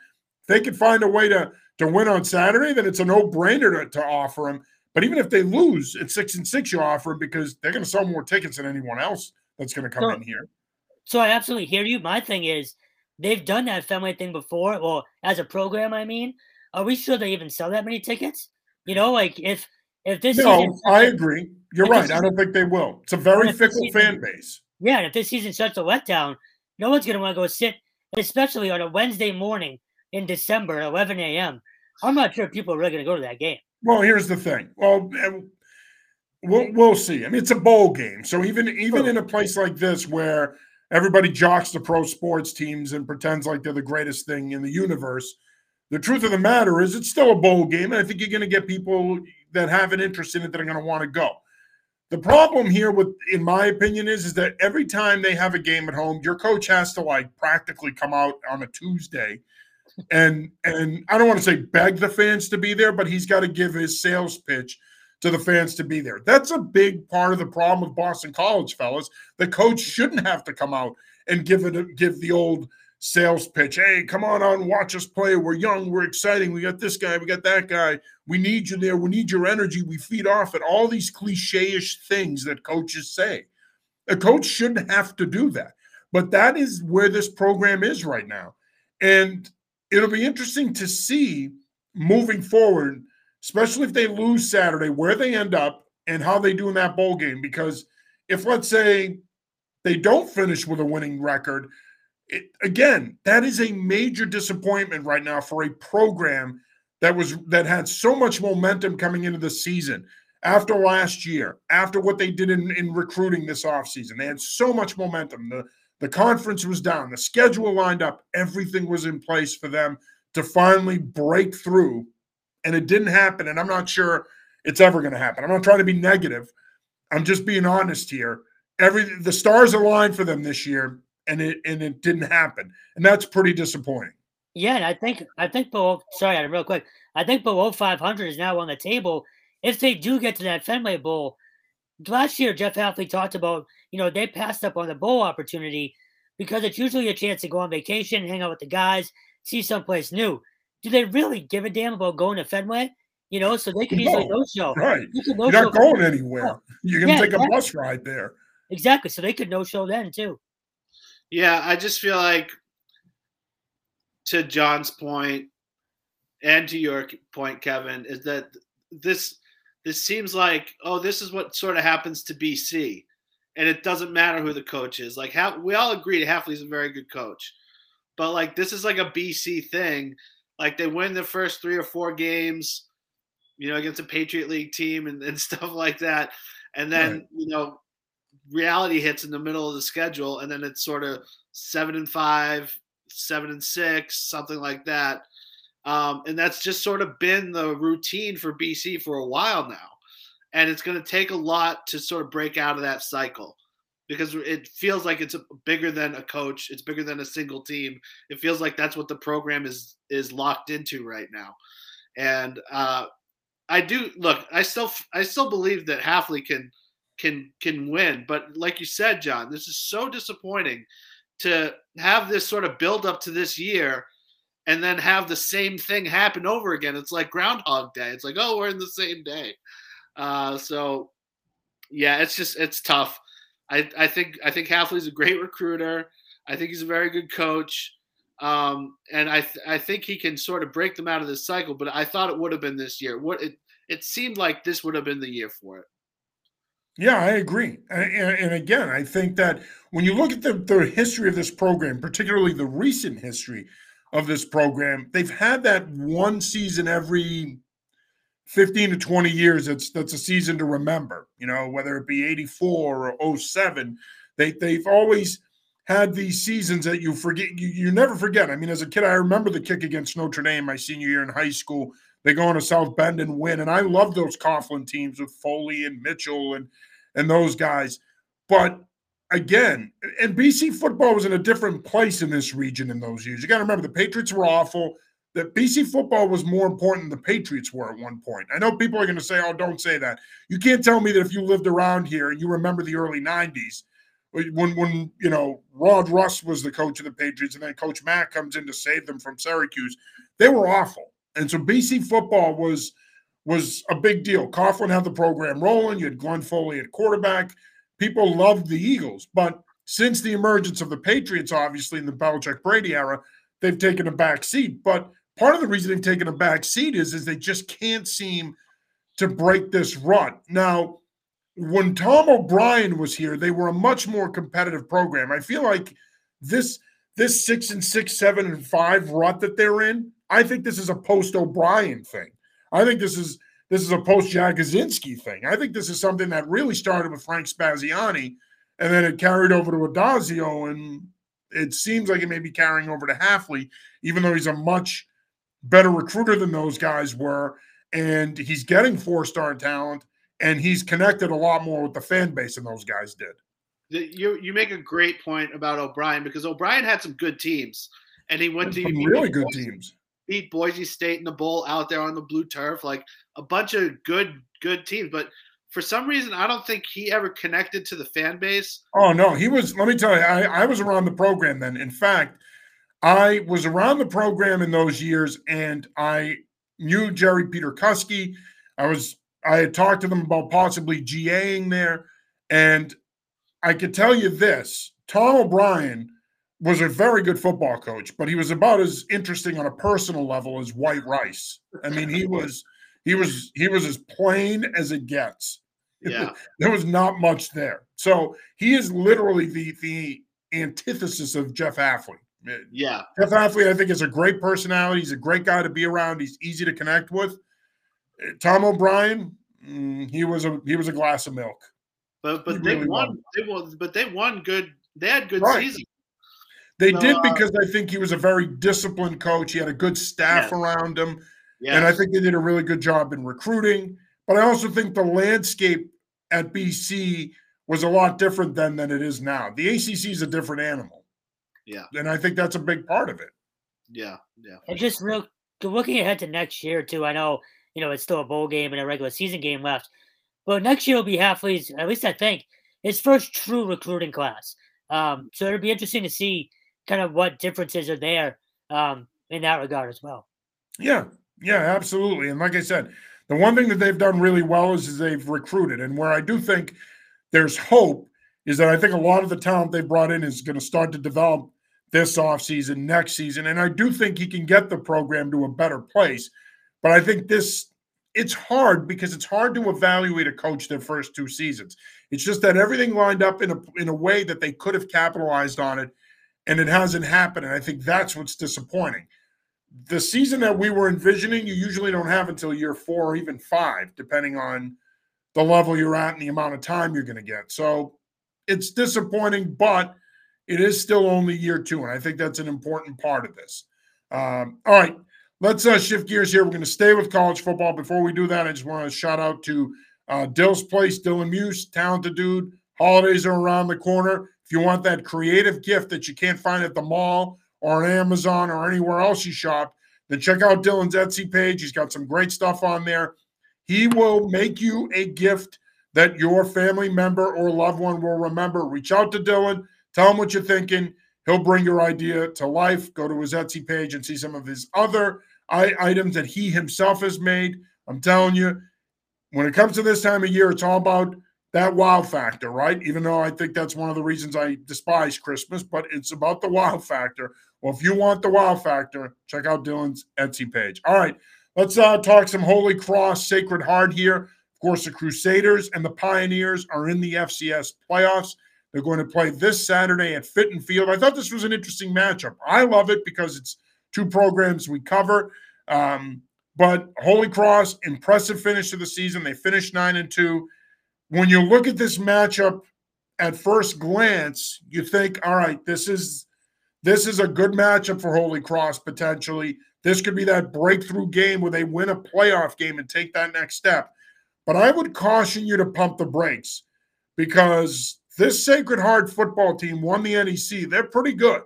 They can find a way to to win on Saturday, then it's a no brainer to, to offer them. But even if they lose at six and six, you offer them because they're going to sell more tickets than anyone else that's going to come so, in here. So I absolutely hear you. My thing is they've done that family thing before. Well, as a program, I mean, are we sure they even sell that many tickets? You know, like if if this no, season, I agree. You're right. I don't think they will. It's a very fickle season, fan base. Yeah, and if this season's such a letdown, no one's going to want to go sit, especially on a Wednesday morning in December, 11 a.m. I'm not sure people are really going to go to that game. Well, here's the thing. Well, eh, we'll we'll see. I mean, it's a bowl game, so even even in a place like this where everybody jocks the pro sports teams and pretends like they're the greatest thing in the universe, the truth of the matter is it's still a bowl game, and I think you're going to get people that have an interest in it that are going to want to go. The problem here, with in my opinion, is is that every time they have a game at home, your coach has to like practically come out on a Tuesday, and and I don't want to say beg the fans to be there, but he's got to give his sales pitch to the fans to be there. That's a big part of the problem with Boston College, fellas. The coach shouldn't have to come out and give it give the old sales pitch. Hey, come on and watch us play. We're young, we're exciting. We got this guy, we got that guy. We need you there. We need your energy. We feed off it. All these cliche-ish things that coaches say. A coach shouldn't have to do that. But that is where this program is right now. And it'll be interesting to see moving forward, especially if they lose Saturday, where they end up and how they do in that bowl game. Because if, let's say, they don't finish with a winning record, it, again, that is a major disappointment right now for a program that was that had so much momentum coming into the season after last year, after what they did in, in recruiting this offseason. They had so much momentum. The the conference was down, the schedule lined up, everything was in place for them to finally break through. And it didn't happen. And I'm not sure it's ever going to happen. I'm not trying to be negative. I'm just being honest here. Every the stars aligned for them this year, and it and it didn't happen, and that's pretty disappointing. Yeah, and I think I think below. Sorry, real quick. I think below 500 is now on the table. If they do get to that Fenway Bowl, last year Jeff Hafley talked about you know they passed up on the bowl opportunity because it's usually a chance to go on vacation, hang out with the guys, see someplace new. Do they really give a damn about going to Fenway? You know, so they could no, easily no show. Right. You are not going anywhere. You're gonna yeah, take exactly. a bus ride there. Exactly. So they could no show then too. Yeah, I just feel like to John's point and to your point, Kevin, is that this this seems like oh, this is what sort of happens to BC, and it doesn't matter who the coach is. Like, we all agree Hafley's a very good coach, but like this is like a BC thing. Like they win the first three or four games, you know, against a Patriot League team and, and (laughs) stuff like that, and then right. you know reality hits in the middle of the schedule, and then it's sort of seven and five, seven and six, something like that. Um, and that's just sort of been the routine for BC for a while now. And it's going to take a lot to sort of break out of that cycle because it feels like it's bigger than a coach. It's bigger than a single team. It feels like that's what the program is is locked into right now. And uh, I do look. I still I still believe that Hafley can can can win. But like you said, John, this is so disappointing to have this sort of build up to this year and then have the same thing happen over again. It's like Groundhog Day. It's like, oh, we're in the same day. Uh, so yeah, it's just it's tough. I, I think I think Hafley's a great (laughs) recruiter. I think he's a very good coach. Um, and I th- I think he can sort of break them out of this cycle. But I thought it would have been this year. What it it seemed like this would have been the year for it. Yeah, I agree. And, and, again, I think that when you look at the, the history of this program, particularly the recent history of this program, they've had that one season every 15 to 20 years it's that's a season to remember, you know, whether it be 84 or 07. They they've always had these seasons that you forget you, you never forget. I mean, as a kid, I remember the kick against Notre Dame my senior year in high school they go on into South Bend and win. And I love those Coughlin teams with Foley and Mitchell and and those guys. But again, and BC football was in a different place in this region in those years. You got to remember the Patriots were awful. That BC football was more important than the Patriots were at one point. I know people are going to say, "Oh, don't say that." You can't tell me that if you lived around here and you remember the early '90s, when when you know Rod Rust was the coach of the Patriots, and then Coach Mack comes in to save them from Syracuse, they were awful. And so BC football was was a big deal. Coughlin had the program rolling. You had Glenn Foley at quarterback. People loved the Eagles, but since the emergence of the Patriots, obviously in the Belichick Brady era, they've taken a back seat. But part of the reason they've taken a back seat is is they just can't seem to break this rut. Now, when Tom O'Brien was here, they were a much more competitive program. I feel like this this six and six, seven and five rut that they're in. I think this is a post O'Brien thing. I think this is this is a post Jagodzinski thing. I think this is something that really started with Frank Spaziani, and then it carried over to Addazio, and it seems like it may be carrying over to Hafley, even though he's a much better recruiter than those guys were, and he's getting four star talent and he's connected a lot more with the fan base than those guys did. You you make a great point about O'Brien because O'Brien had some good teams, and he went to really good Boise, teams. Beat Boise State in the bowl out there on the blue turf, like a bunch of good good teams. But for some reason, I don't think he ever connected to the fan base. Oh no, he was. Let me tell you, I, I was around the program then. In fact, I was around the program in those years, and I knew Jerry Petercuskie. I was I had talked to them about possibly GAing there. And I could tell you this Tom O'Brien was a very good football coach, but he was about as interesting on a personal level as White Rice. I mean, he (laughs) was he was he was as plain as it gets. Yeah. (laughs) there was not much there. So he is literally the the antithesis of Jeff Hafley. Yeah. Jeff Hafley, I think, is a great personality. He's a great guy to be around. He's easy to connect with. Tom O'Brien, mm, he was a he was a glass of milk. But but he they really won. won. They won. But they won good. They had good right. season. They so, did uh, because uh, I think he was a very disciplined coach. He had a good staff around him, yes. and I think they did a really good job in recruiting. But I also think the landscape at BC was a lot different then than it is now. The ACC is a different animal. Yeah, and I think that's a big part of it. Yeah, yeah. And just real looking ahead to next year too. I know you know, it's still a bowl game and a regular season game left. But next year will be Hafley's, at least I think, his first true recruiting class. Um, so it'll be interesting to see kind of what differences are there um, in that regard as well. Yeah, yeah, absolutely. And like I said, the one thing that they've done really well is, is they've recruited. And where I do think there's hope is that I think a lot of the talent they brought in is going to start to develop this offseason, next season. And I do think he can get the program to a better place. But I think this it's hard because it's hard to evaluate a coach their first two seasons. It's just that everything lined up in a in a way that they could have capitalized on it, and it hasn't happened. And I think that's what's disappointing. The season that we were envisioning, you usually don't have until year four or even five, depending on the level you're at and the amount of time you're going to get. So it's disappointing, but it is still only year two, and I think that's an important part of this. Um, all right. Let's uh, shift gears here. We're going to stay with college football. Before we do that, I just want to shout out to uh, Dill's Place, Dylan Muse, talented dude. Holidays are around the corner. If you want that creative gift that you can't find at the mall or on Amazon or anywhere else you shop, then check out Dylan's Etsy page. He's got some great stuff on there. He will make you a gift that your family member or loved one will remember. Reach out to Dylan, tell him what you're thinking. He'll bring your idea to life. Go to his Etsy page and see some of his other items that he himself has made. I'm telling you, when it comes to this time of year, it's all about that wow factor, right? Even though I think that's one of the reasons I despise Christmas, but it's about the wow factor. Well, if you want the wow factor, check out Dylan's Etsy page. All right, let's uh, talk some Holy Cross Sacred Heart here. Of course, the Crusaders and the Pioneers are in the FCS playoffs. They're going to play this Saturday at Fitton Field. I thought this was an interesting matchup. I love it because it's two programs we cover. Um, but Holy Cross, impressive finish to the season. They finished nine and two. When you look at this matchup at first glance, you think, all right, this is this is a good matchup for Holy Cross potentially. This could be that breakthrough game where they win a playoff game and take that next step. But I would caution you to pump the brakes because this Sacred Heart football team won the NEC. They're pretty good.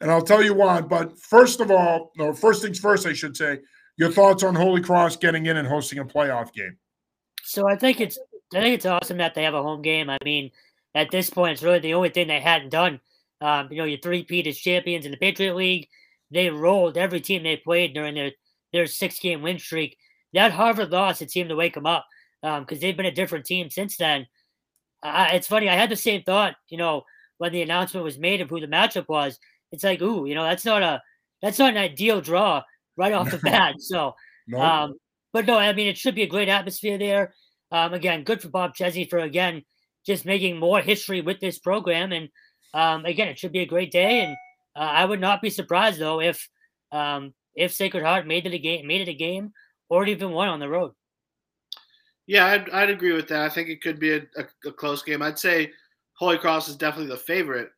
And I'll tell you why. But first of all, no, first things first, I should say, your thoughts on Holy Cross getting in and hosting a playoff game. So I think it's I think it's awesome that they have a home game. I mean, at this point, it's really the only thing they hadn't done. Um, you know, your three-peat as champions in the Patriot League. They rolled every team they played during their their six-game win streak. That Harvard loss, it seemed to wake them up because um, they've been a different team since then. Uh, it's funny. I had the same thought, you know, when the announcement was made of who the matchup was. It's like, ooh, you know, that's not a that's not an ideal draw right off the (laughs) bat. So, no. um, but no, I mean, it should be a great atmosphere there. Um, again, good for Bob Chesney for again just making more history with this program, and um, again, it should be a great day. And uh, I would not be surprised though if um, if Sacred Heart made it a game, made it a game, or even won on the road. Yeah, I'd, I'd agree with that. I think it could be a, a, a close game. I'd say Holy Cross is definitely the favorite,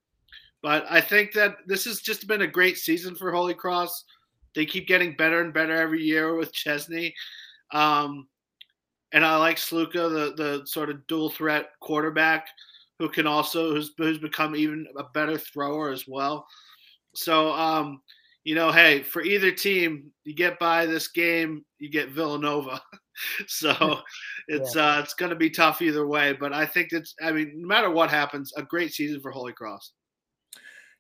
but I think that this has just been a great season for Holy Cross. They keep getting better and better every year with Chesney. Um, and I like Sluka, the the sort of dual threat quarterback who can also who's who's become even a better thrower as well. So um, you know, hey, for either team, you get by this game, you get Villanova. (laughs) (laughs) so it's yeah. uh it's going to be tough either way, but I think it's I mean, no matter what happens, a great season for Holy Cross.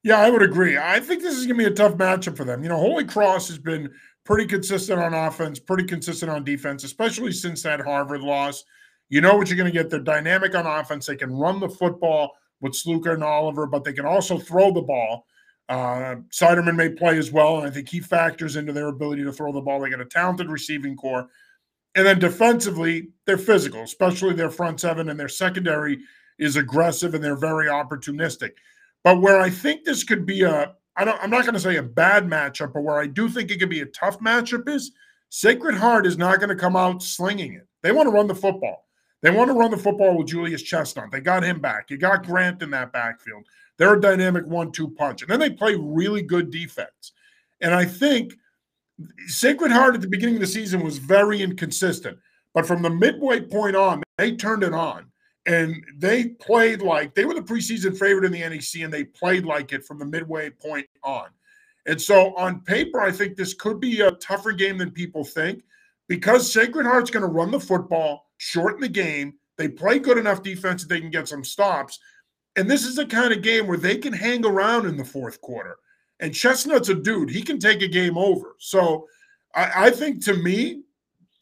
Yeah, I would agree. I think this is going to be a tough matchup for them. You know, Holy Cross has been pretty consistent on offense, pretty consistent on defense, especially since that Harvard loss. You know what you're going to get. They're dynamic on offense. They can run the football with Sluka and Oliver, but they can also throw the ball. Uh, Siderman may play as well, and I think he factors into their ability to throw the ball. They got a talented receiving core. And then defensively, they're physical, especially their front seven, and their secondary is aggressive and they're very opportunistic. But where I think this could be a I don't I'm not going to say a bad matchup, but where I do think it could be a tough matchup is Sacred Heart is not going to come out slinging it. They want to run the football. They want to run the football with Julius Chestnut. They got him back. You got Grant in that backfield. They're a dynamic one-two punch. And then they play really good defense. And I think Sacred Heart at the beginning of the season was very inconsistent. But from the midway point on, they turned it on and they played like they were the preseason favorite in the NEC, and they played like it from the midway point on. And so, on paper, I think this could be a tougher game than people think because Sacred Heart's going to run the football, shorten the game. They play good enough defense that they can get some stops. And this is the kind of game where they can hang around in the fourth quarter. And Chestnut's a dude, he can take a game over. So, I, I think to me,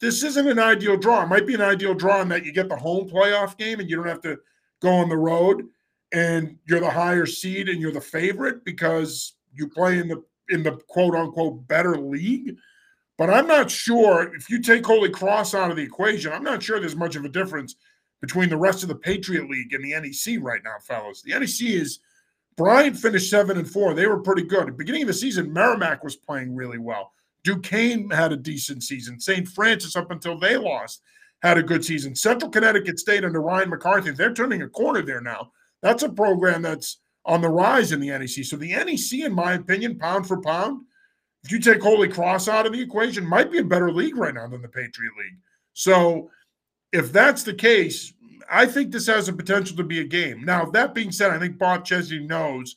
this isn't an ideal draw. It might be an ideal draw in that you get the home playoff game and you don't have to go on the road and you're the higher seed and you're the favorite because you play in the in the quote unquote better league. But I'm not sure if you take Holy Cross out of the equation, I'm not sure there's much of a difference between the rest of the Patriot League and the NEC right now, fellas. The NEC is Bryant finished seven and four. They were pretty good. At the beginning of the season, Merrimack was playing really well. Duquesne had a decent season. St. Francis, up until they lost, had a good season. Central Connecticut State under Ryan McCarthy, they're turning a corner there now. That's a program that's on the rise in the NEC. So the NEC, in my opinion, pound for pound, if you take Holy Cross out of the equation, might be a better league right now than the Patriot League. So if that's the case, I think this has the potential to be a game. Now, that being said, I think Bob Chesney knows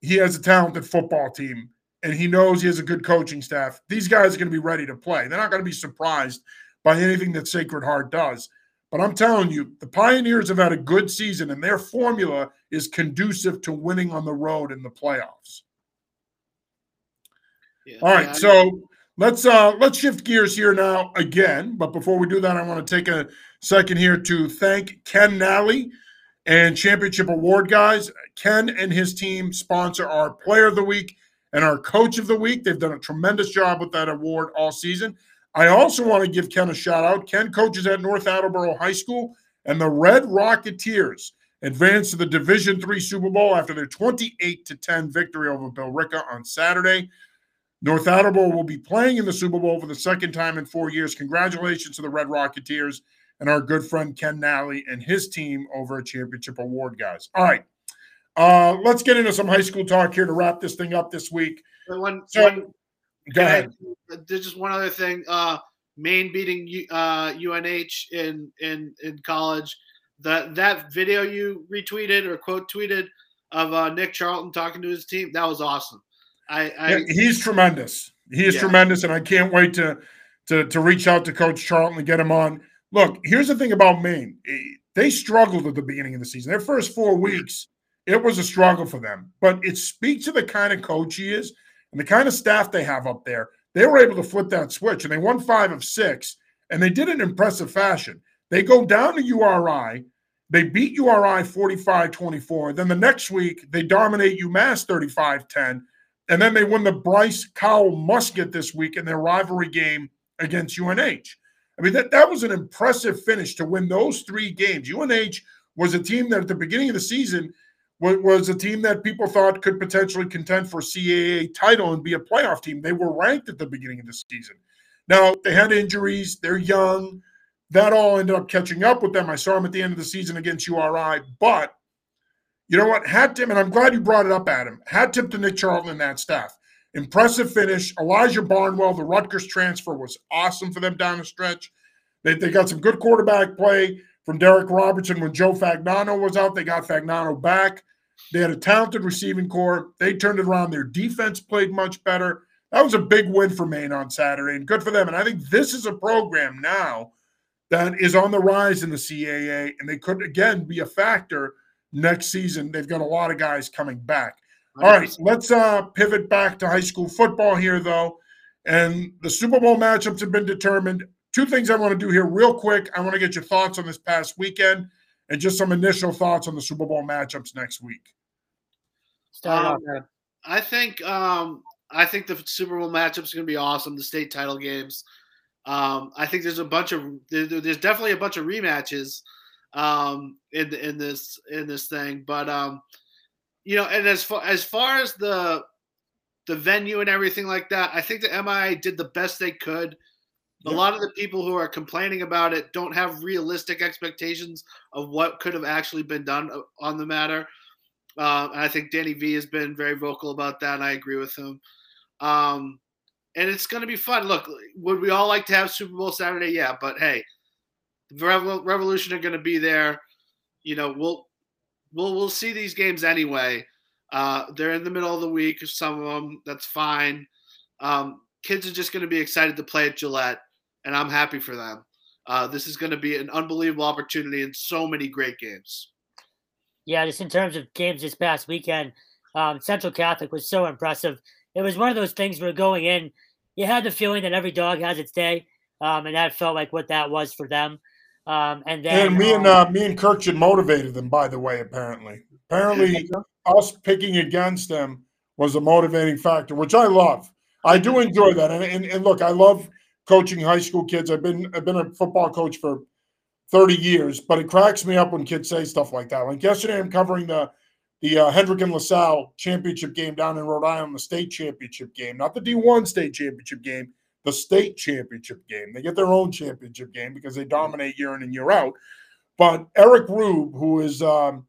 he has a talented football team and he knows he has a good coaching staff, these guys are going to be ready to play. They're not going to be surprised by anything that Sacred Heart does. But I'm telling you, the Pioneers have had a good season, and their formula is conducive to winning on the road in the playoffs. Yeah, All right, yeah, so let's uh let's shift gears here now again. But before we do that, I want to take a second here to thank Ken Nally and Championship Award guys. Ken and his team sponsor our Player of the Week and our coach of the week. They've done a tremendous job with that award all season. I also want to give Ken a shout out. Ken coaches at North Attleboro High School, and the Red Rocketeers advanced to the Division Three Super Bowl after their 28 to 10 victory over Billerica on Saturday. North Attleboro will be playing in the Super Bowl for the second time in four years. Congratulations to the Red Rocketeers and our good friend Ken Nally and his team over at Championship Award, guys. All right. Uh, let's get into some high school talk here to wrap this thing up this week. One, so, one, Go ahead. I, there's just one other thing. Uh, Maine beating uh, UNH in in in college. That that video you retweeted or quote tweeted of uh, Nick Charlton talking to his team that was awesome. I, I yeah, he's tremendous. He is Yeah. tremendous, and I can't wait to to to reach out to Coach Charlton and get him on. Look, here's the thing about Maine. Eh, They struggled at the beginning of the season. Their first four weeks, it was a struggle for them. But it speaks to the kind of coach he is and the kind of staff they have up there. They were able to flip that switch, and they won five of six, and they did it in impressive fashion. They go down to URI. They beat URI 45 24. Then the next week, they dominate UMass 35 10. And then they win the Brice Cowell Musket this week in their rivalry game against UNH. I mean, that, that was an impressive finish to win those three games. UNH was a team that at the beginning of the season was, was a team that people thought could potentially contend for CAA title and be a playoff team. They were ranked at the beginning of the season. Now, they had injuries, they're young. That all ended up catching up with them. I saw them at the end of the season against URI, but you know what? Hat tip, and I'm glad you brought it up, Adam. Hat tip to Nick Charlton and that staff. Impressive finish. Elijah Barnwell, the Rutgers transfer, was awesome for them down the stretch. They, they got some good quarterback play from Derek Robertson when Joe Fagnano was out. They got Fagnano back. They had a talented receiving core. They turned it around. Their defense played much better. That was a big win for Maine on Saturday, and good for them. And I think this is a program now that is on the rise in the CAA, and they could again be a factor next season. They've got a lot of guys coming back. All right, let's uh, pivot back to high school football here, though. And the Super Bowl matchups have been determined. Two things I want to do here, real quick. I want to get your thoughts on this past weekend and just some initial thoughts on the Super Bowl matchups next week. Start Um, off. I think um, I think the Super Bowl matchups are going to be awesome. The state title games. Um, I think there's a bunch of there, there's definitely a bunch of rematches um, in in this in this thing. But um, you know, and as far as far as the the venue and everything like that, I think the MIA did the best they could. A lot of the people who are complaining about it don't have realistic expectations of what could have actually been done uh, on the matter. Uh, and I think Danny V has been very vocal about that, and I agree with him. Um, and it's going to be fun. Look, would we all like to have Super Bowl Saturday? Yeah, but hey, the Revolution are going to be there. You know, we'll we'll we'll see these games anyway. Uh, they're in the middle of the week. Some of them, that's fine. Um, kids are just going to be excited to play at Gillette, and I'm happy for them. Uh, this is going to be an unbelievable opportunity and so many great games. Yeah, just in terms of games this past weekend, um, Central Catholic was so impressive. It was one of those things where going in, you had the feeling that every dog has its day, um, and that felt like what that was for them. Um, and then And me and um, uh, me and Kurkjian motivated them, by the way. Apparently, apparently, (laughs) us picking against them was a motivating factor, which I love. I do enjoy that, and, and, and look, I love coaching high school kids. I've been I've been a football coach for thirty years, but it cracks me up when kids say stuff like that. Like yesterday, I'm covering the the uh, Hendricken LaSalle championship game down in Rhode Island, the state championship game, not the D1 state championship game, the state championship game. They get their own championship game because they dominate year in and year out. But Eric Rueb, who is um,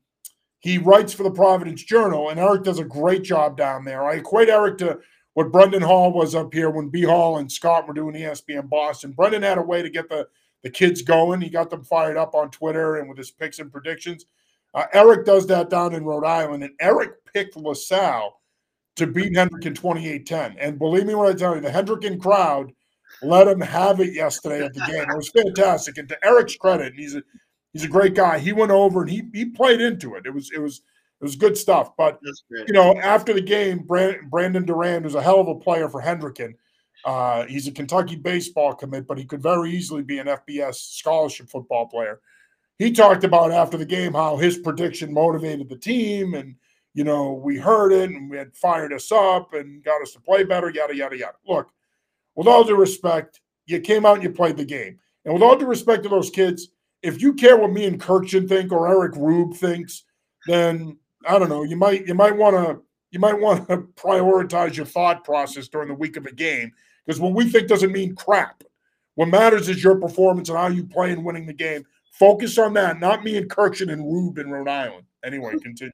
he writes for the Providence Journal, and Eric does a great job down there. I equate Eric to what Brendan Hall was up here when B Hall and Scott were doing ESPN Boston. Brendan had a way to get the the kids going. He got them fired up on Twitter and with his picks and predictions. Uh, Eric does that down in Rhode Island, and Eric picked LaSalle to beat Hendricken 28-10. And believe me when I tell you, the Hendricken crowd let him have it yesterday at the game. It was fantastic. And to Eric's credit, and he's a he's a great guy. He went over and he he played into it. It was it was it was good stuff. But you know, after the game, Brand, Brandon Durand was a hell of a player for Hendricken. Uh, he's a Kentucky baseball commit, but he could very easily be an FBS scholarship football player. He talked about after the game how his prediction motivated the team, and you know we heard it and we had fired us up and got us to play better, yada yada yada. Look, with all due respect, you came out and you played the game, and with all due respect to those kids, if you care what me and Kurkjian think or Eric Rueb thinks, then I don't know. You might you might want to you might want to (laughs) prioritize your thought process during the week of a game because what we think doesn't mean crap. What matters is your performance and how you play and winning the game. Focus on that, not me and Kurkjian and Rueb in Rhode Island. Anyway, continue.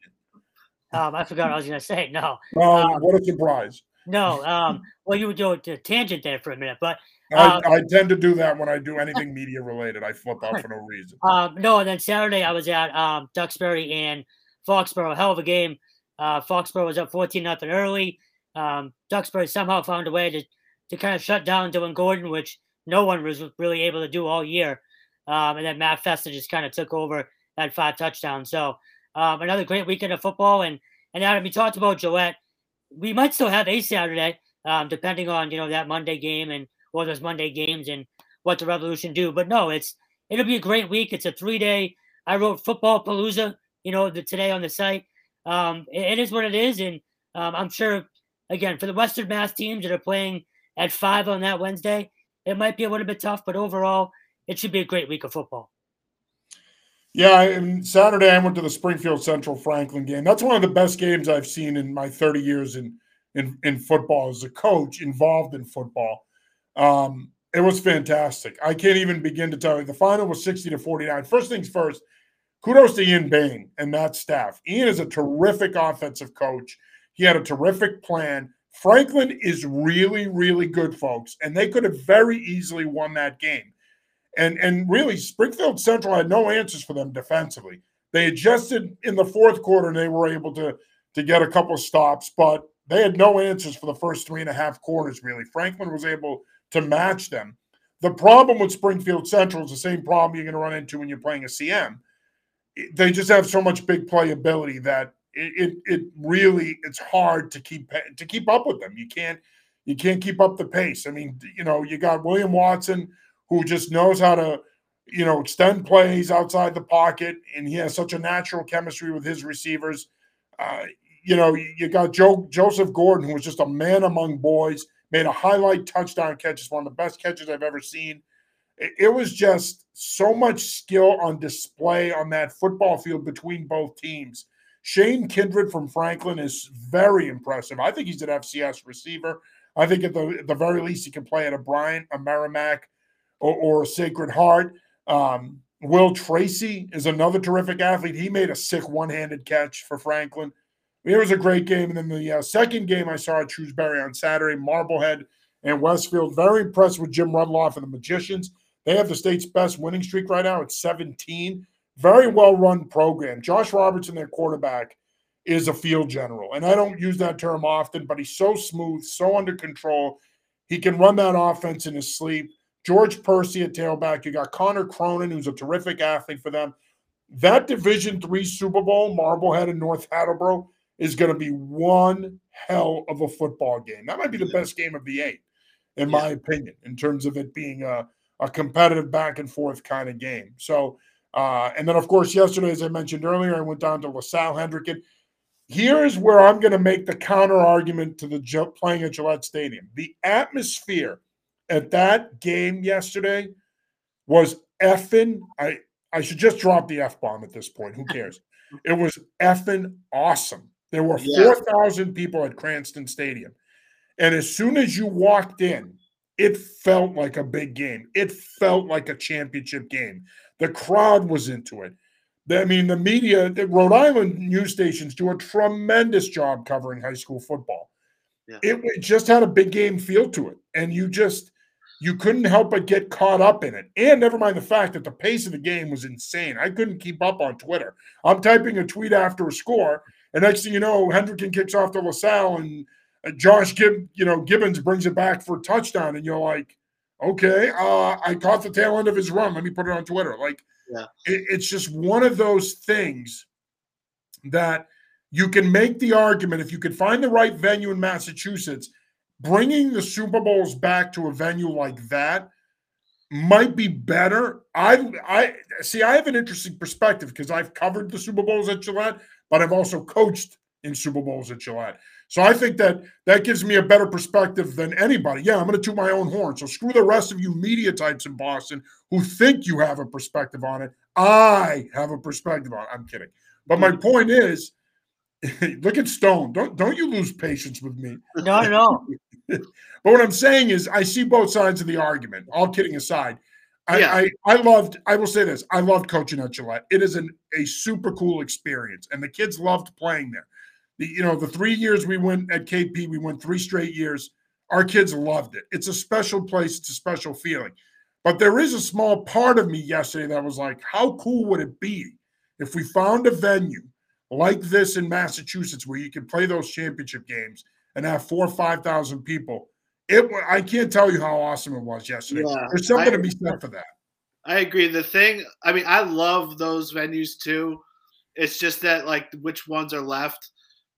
Um, I forgot what I was going to say. No, Oh, Um, what a surprise! No, um, well, you were do a tangent there for a minute, but I, I, tend to do that when I do anything (laughs) media related. I flip out for no reason. Um, no, and then Saturday I was at um, Duxbury and Foxborough. Hell of a game. Uh, Foxborough was up 14 nothing early. Um, Duxbury somehow found a way to, to kind of shut down Dylan Gordon, which no one was really able to do all year. Um, and then Matt Festa just kind of took over that five touchdowns. So um, another great weekend of football. And and Adam, you talked about Gillette. We might still have a Saturday, um, depending on you know that Monday game and or those Monday games and what the Revolution do. But no, it's it'll be a great week. It's a three day. I wrote football palooza, you know, the, today on the site. Um, it, it is what it is, and um, I'm sure again for the Western Mass teams that are playing at five on that Wednesday, it might be a little bit tough, but overall, it should be a great week of football. Yeah, and Saturday I went to the Springfield Central Franklin game. That's one of the best games I've seen in my 30 years in in, in football as a coach involved in football. Um, it was fantastic. I can't even begin to tell you. The final was 60 to 49. First things first, kudos to Ian Bain and that staff. Ian is a terrific offensive coach. He had a terrific plan. Franklin is really, really good, folks, and they could have very easily won that game. And and really, Springfield Central had no answers for them defensively. They adjusted in the fourth quarter and they were able to to get a couple of stops, but they had no answers for the first three and a half quarters. Really, Franklin was able to match them. The problem with Springfield Central is the same problem you're going to run into when you're playing a CM. They just have so much big playability that it, it, it really it's hard to keep to keep up with them. You can't you can't keep up the pace. I mean, you know, you got William Watson who just knows how to you know extend plays outside the pocket, and he has such a natural chemistry with his receivers. Uh, you know, you got Joe Joseph Gordon, who was just a man among boys made a highlight touchdown catch. It's one of the best catches I've ever seen. It, was just so much skill on display on that football field between both teams. Shane Kindred from Franklin is very impressive. I think he's an FCS receiver. I think at the, at the very least he can play at a Bryant, a Merrimack, or, or Sacred Heart. Um, Will Tracy is another terrific athlete. He made a sick one-handed catch for Franklin. It was a great game. And then the uh, second game I saw at Shrewsbury on Saturday, Marblehead and Westfield. Very impressed with Jim Rudloff and the Magicians. They have the state's best winning streak right now. It's 17. Very well run program. Josh Robertson, their quarterback, is a field general. And I don't use that term often, but he's so smooth, so under control. He can run that offense in his sleep. George Percy at tailback. You got Connor Cronin, who's a terrific athlete for them. That Division three Super Bowl, Marblehead and North Attleboro, is going to be one hell of a football game. That might be the best game of the eight, in yeah. my opinion, in terms of it being a, a competitive back and forth kind of game. So, uh, and then of course, yesterday, as I mentioned earlier, I went down to LaSalle Hendricken. Here's where I'm going to make the counter argument to the playing at Gillette Stadium. The atmosphere at that game yesterday was effing. I I should just drop the f bomb at this point. Who (laughs) cares? It was effing awesome. There were yeah. 4,000 people at Cranston Stadium. And as soon as you walked in, it felt like a big game. It felt like a championship game. The crowd was into it. I mean, the media, the Rhode Island news stations do a tremendous job covering high school football. Yeah. It, it just had a big game feel to it. And you just, you couldn't help but get caught up in it. And never mind the fact that the pace of the game was insane. I couldn't keep up on Twitter. I'm typing a tweet after a score, and next thing you know, Hendricken kicks off to LaSalle, and uh, Josh Gib, you know, Gibbons brings it back for a touchdown, and you're like, okay, uh, I caught the tail end of his run. Let me put it on Twitter. Like, yeah. it, it's just one of those things that you can make the argument if you could find the right venue in Massachusetts, bringing the Super Bowls back to a venue like that might be better. I I see. I have an interesting perspective because I've covered the Super Bowls at Gillette but I've also coached in Super Bowls at Gillette. So I think that that gives me a better perspective than anybody. Yeah, I'm going to toot my own horn. So screw the rest of you media types in Boston who think you have a perspective on it. I have a perspective on it. I'm kidding. But my mm. point is, (laughs) look at Stone. Don't don't you lose patience with me. (laughs) No, no. (laughs) but what I'm saying is I see both sides of the argument, all kidding aside. I, yeah. I, I loved, I will say this, I loved coaching at Gillette. It is an, a super cool experience, and the kids loved playing there. The, you know, the three years we went at KP, we went three straight years. Our kids loved it. It's a special place. It's a special feeling. But there is a small part of me yesterday that was like, how cool would it be if we found a venue like this in Massachusetts where you can play those championship games and have four or five thousand people? It I can't tell you how awesome it was yesterday. Yeah, There's something I, to be said for that. I agree. The thing, I mean, I love those venues too. It's just that like which ones are left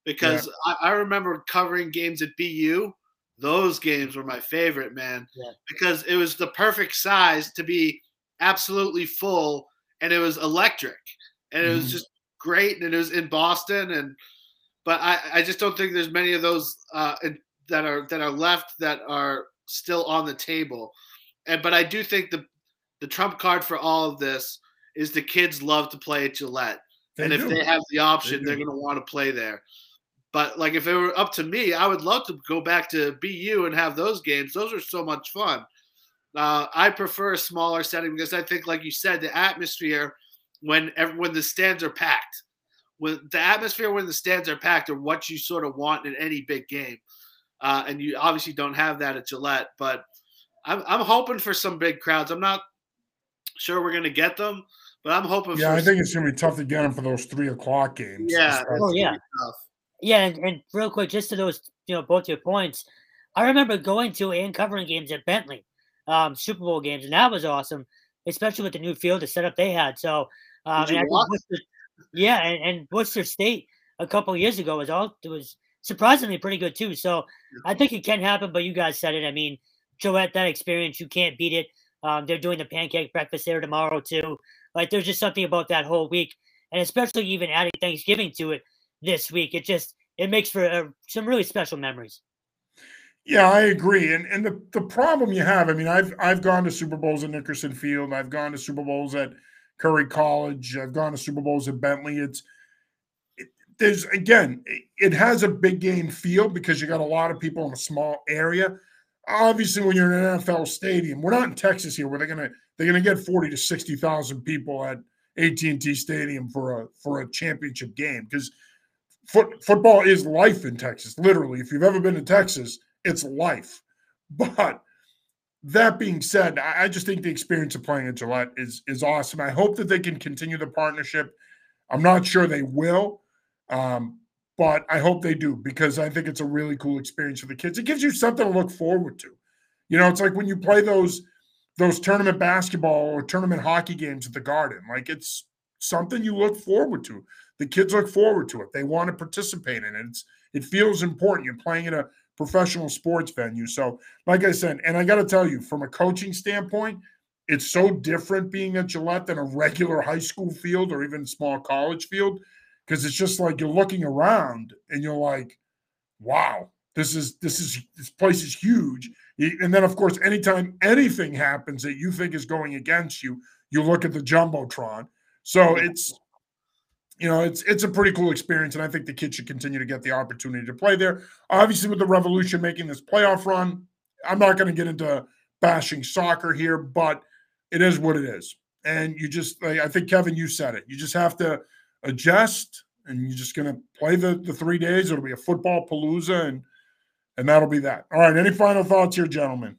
because yeah. I, I, remember covering games at BU. Those games were my favorite, man, yeah. because it was the perfect size to be absolutely full and it was electric and it was mm-hmm. just great and it was in Boston and but I, I just don't think there's many of those uh, that are that are left that are still on the table. And but I do think the the trump card for all of this is the kids love to play at Gillette. They and do. if they have the option, they are going to want to play there. But like if it were up to me, I would love to go back to BU and have those games. Those are so much fun. Uh, I prefer a smaller setting because I think, like you said, the atmosphere when when the stands are packed, when the atmosphere when the stands are packed, are what you sort of want in any big game. Uh, and you obviously don't have that at Gillette, but I'm, I'm hoping for some big crowds. I'm not sure we're going to get them, but I'm hoping. Yeah, I think it's going to be tough to get them for those three o'clock games. Yeah, oh yeah, yeah. And, and, real quick, just to those, you know, both your points, I remember going to and covering games at Bentley, um, Super Bowl games, and that was awesome, especially with the new field, the setup they had. So, um, and Worcester, yeah, and, and Worcester State a couple years ago was all it was surprisingly pretty good too. So I think it can happen, but you guys said it. I mean, Gillette, that experience, you can't beat it. Um, they're doing the pancake breakfast there tomorrow too. Like there's just something about that whole week, and especially even adding Thanksgiving to it this week. It just it makes for uh, some really special memories. Yeah, I agree. And and the, the problem you have, I mean, I've I've gone to Super Bowls at Nickerson Field, I've gone to Super Bowls at Curry College, I've gone to Super Bowls at Bentley. It's there's again, it has a big game feel because you got a lot of people in a small area. Obviously, when you're in an NFL stadium, we're not in Texas here, where they're gonna they're gonna get forty to sixty thousand people at AT&T Stadium for a for a championship game because foot, football is life in Texas. Literally, if you've ever been to Texas, it's life. But that being said, I, just think the experience of playing at Gillette is is awesome. I hope that they can continue the partnership. I'm not sure they will, um, but I hope they do because I think it's a really cool experience for the kids. It gives you something to look forward to. You know, it's like when you play those those tournament basketball or tournament hockey games at the Garden. Like it's something you look forward to. The kids look forward to it. They want to participate in it. It's it feels important. You're playing in a professional sports venue. So, like I said, and I got to tell you, from a coaching standpoint, it's so different being at Gillette than a regular high school field or even small college field because it's just like you're looking around and you're like, wow, this is this is this place is huge. And then of course, anytime anything happens that you think is going against you, you look at the jumbotron. So it's you know it's it's a pretty cool experience, and I think the kids should continue to get the opportunity to play there. Obviously, with the Revolution making this playoff run, I'm not going to get into bashing soccer here, but it is what it is. And you just, like, I think Kevin, you said it. You just have to adjust, and you're just going to play the the three days. It'll be a football palooza, and and that'll be that. All right. Any final thoughts here, gentlemen?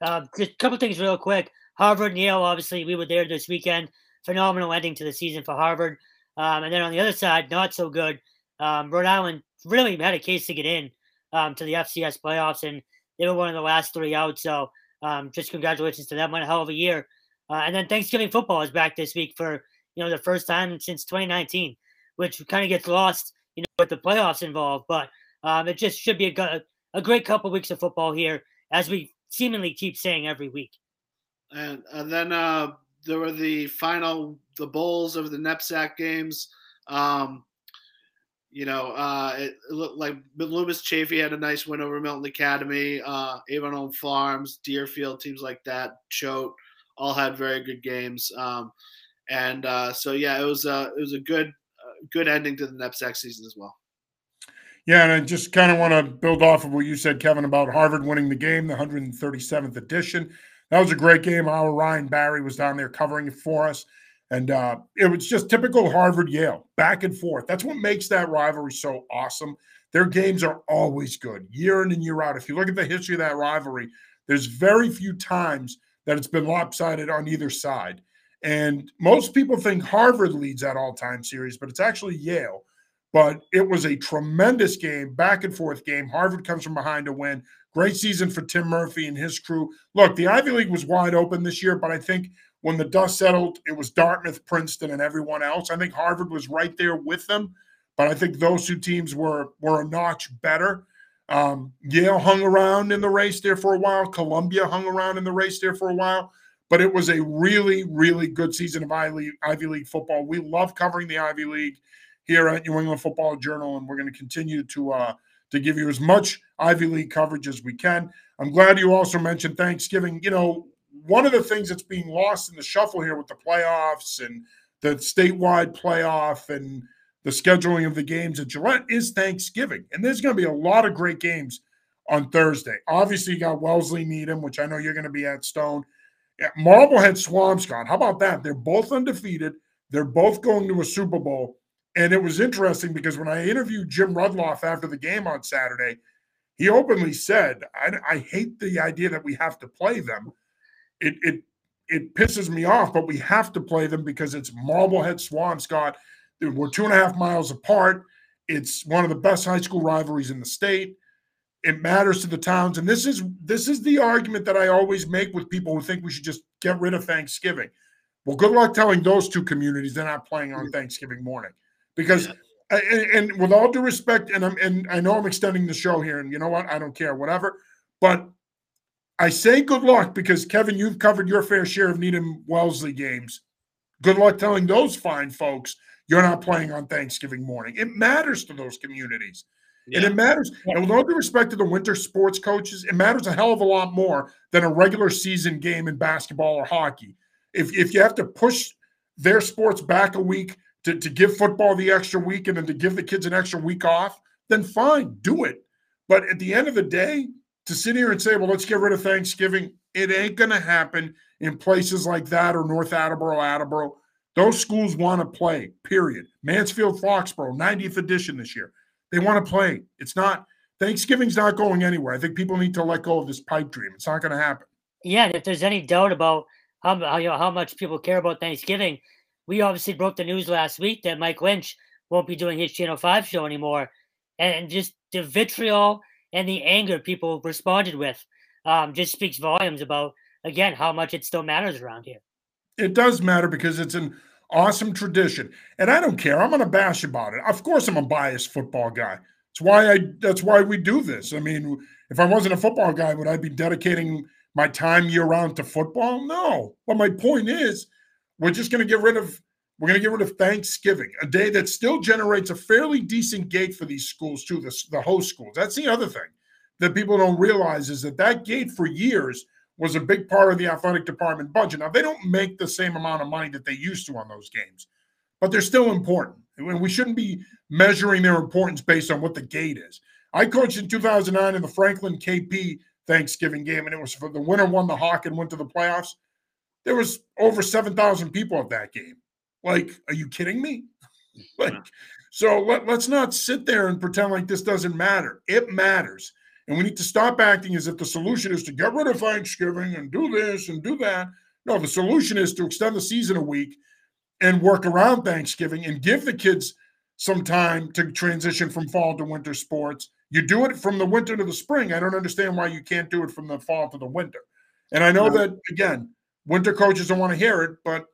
Uh, just a couple things real quick. Harvard Yale, obviously, we were there this weekend. Phenomenal ending to the season for Harvard. Um, and then on the other side, not so good. Um, Rhode Island really had a case to get in um, to the FCS playoffs, and they were one of the last three out. So um, just congratulations to them on a hell of a year. Uh, and then Thanksgiving football is back this week for you know, the first time since 2019, which kind of gets lost, you know, with the playoffs involved. But um, it just should be a, a great couple weeks of football here, as we seemingly keep saying every week. And, and then uh, there were the final, the bowls of the NEPSAC games. Um, you know, uh, it, it, looked like Loomis Chaffee had a nice win over Milton Academy, uh, Avon Farms, Deerfield, teams like that, Choate, all had very good games. Um, and uh, so yeah, it was a it was a good uh, good ending to the NEPSAC season as well. Yeah, and I just kind of want to build off of what you said, Kevin, about Harvard winning the game, the 137th edition. That was a great game. Our Ryan Barry was down there covering it for us. And uh, it was just typical Harvard Yale, back and forth. That's what makes that rivalry so awesome. Their games are always good, year in and year out. If you look at the history of that rivalry, there's very few times that it's been lopsided on either side. And most people think Harvard leads that all time series, but it's actually Yale. But it was a tremendous game, back and forth game. Harvard comes from behind to win. Great season for Tim Murphy and his crew. Look, the Ivy League was wide open this year, but I think when the dust settled, it was Dartmouth, Princeton, and everyone else. I think Harvard was right there with them, but I think those two teams were were a notch better. Um, Yale hung around in the race there for a while. Columbia hung around in the race there for a while. But it was a really, really good season of Ivy League, Ivy League football. We love covering the Ivy League here at New England Football Journal, and we're going to continue to uh, to give you as much Ivy League coverage as we can. I'm glad you also mentioned Thanksgiving. You know, one of the things that's being lost in the shuffle here with the playoffs and the statewide playoff and the scheduling of the games at Gillette is Thanksgiving. And there's going to be a lot of great games on Thursday. Obviously, you got Wellesley Needham, which I know you're going to be at Stone. Yeah, Marblehead Swampscott. How about that? They're both undefeated. They're both going to a Super Bowl. And it was interesting because when I interviewed Jim Rudloff after the game on Saturday, he openly said, I, I hate the idea that we have to play them. It, it, it pisses me off, but we have to play them because it's Marblehead Swampscott. We're two and a half miles apart. It's one of the best high school rivalries in the state. It matters to the towns, and this is this is the argument that I always make with people who think we should just get rid of Thanksgiving. Well, good luck telling those two communities they're not playing on Thanksgiving morning because and, and, with all due respect and I'm and I know I'm extending the show here and you know what I don't care whatever but I say good luck because Kevin you've covered your fair share of Needham Wellesley games good luck telling those fine folks you're not playing on Thanksgiving morning it matters to those communities yeah. and it matters and with all due respect to the winter sports coaches it matters a hell of a lot more than a regular season game in basketball or hockey if, if you have to push their sports back a week to, to give football the extra week and then to give the kids an extra week off, then fine, do it. But at the end of the day, to sit here and say, well, let's get rid of Thanksgiving, it ain't going to happen in places like that or North Attleboro, Attleboro. Those schools want to play, period. Mansfield, Foxborough, 90th edition this year. They want to play. It's not, Thanksgiving's not going anywhere. I think people need to let go of this pipe dream. It's not going to happen. Yeah, And if there's any doubt about how, how, you know, how much people care about Thanksgiving, we obviously broke the news last week that Mike Lynch won't be doing his Channel 5 show anymore. And just the vitriol and the anger people responded with um, just speaks volumes about, again, how much it still matters around here. It does matter because it's an awesome tradition. And I don't care. I'm going to bash about it. Of course, I'm a biased football guy. That's why I. That's why we do this. I mean, if I wasn't a football guy, would I be dedicating my time year round to football? No. But my point is, we're just going to get rid of we're going to get rid of Thanksgiving, a day that still generates a fairly decent gate for these schools too, the, the host schools. That's the other thing that people don't realize is that that gate for years was a big part of the athletic department budget. Now they don't make the same amount of money that they used to on those games, but they're still important. And we shouldn't be measuring their importance based on what the gate is. I coached in 2009 in the Franklin KP Thanksgiving game, and it was for the winner won the Hawk and went to the playoffs. There was over 7,000 people at that game. Like, are you kidding me? (laughs) like, so let, let's not sit there and pretend like this doesn't matter. It matters. And we need to stop acting as if the solution is to get rid of Thanksgiving and do this and do that. No, the solution is to extend the season a week and work around Thanksgiving and give the kids some time to transition from fall to winter sports. You do it from the winter to the spring. I don't understand why you can't do it from the fall to the winter. And I know that, again, winter coaches don't want to hear it, but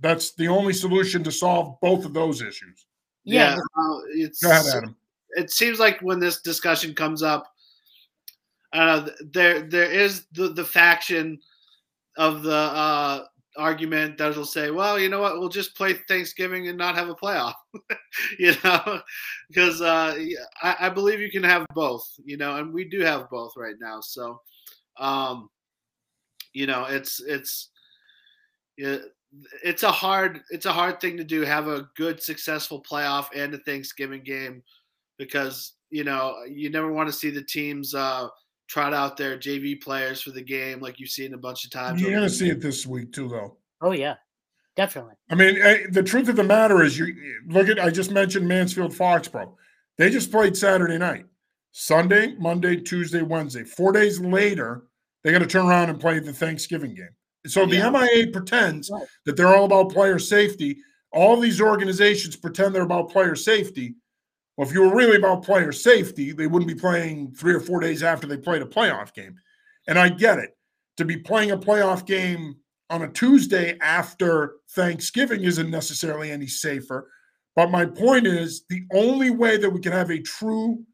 that's the only solution to solve both of those issues. Yeah, yeah uh, it's go ahead, Adam. It seems like when this discussion comes up, uh, there there is the the faction of the uh, argument that will say, well, you know what, we'll just play Thanksgiving and not have a playoff, (laughs) you know, because uh, I, I, believe you can have both, you know, and we do have both right now. So, um, you know, it's it's it, it's a hard it's a hard thing to do have a good successful playoff and a thanksgiving game because you know you never want to see the teams uh trot out their jv players for the game like you've seen a bunch of times you're gonna see it this week too though oh yeah definitely. I mean, eh, the truth of the matter is, you look at. I just mentioned Mansfield Foxborough. They just played Saturday night, Sunday, Monday, Tuesday, Wednesday. Four days later, they got to turn around and play the Thanksgiving game. So Yeah. the MIAA pretends Right. that they're all about player safety. All these organizations pretend they're about player safety. Well, if you were really about player safety, they wouldn't be playing three or four days after they played a playoff game. And I get it. To be playing a playoff game on a Tuesday after Thanksgiving isn't necessarily any safer. But my point is the only way that we can have a true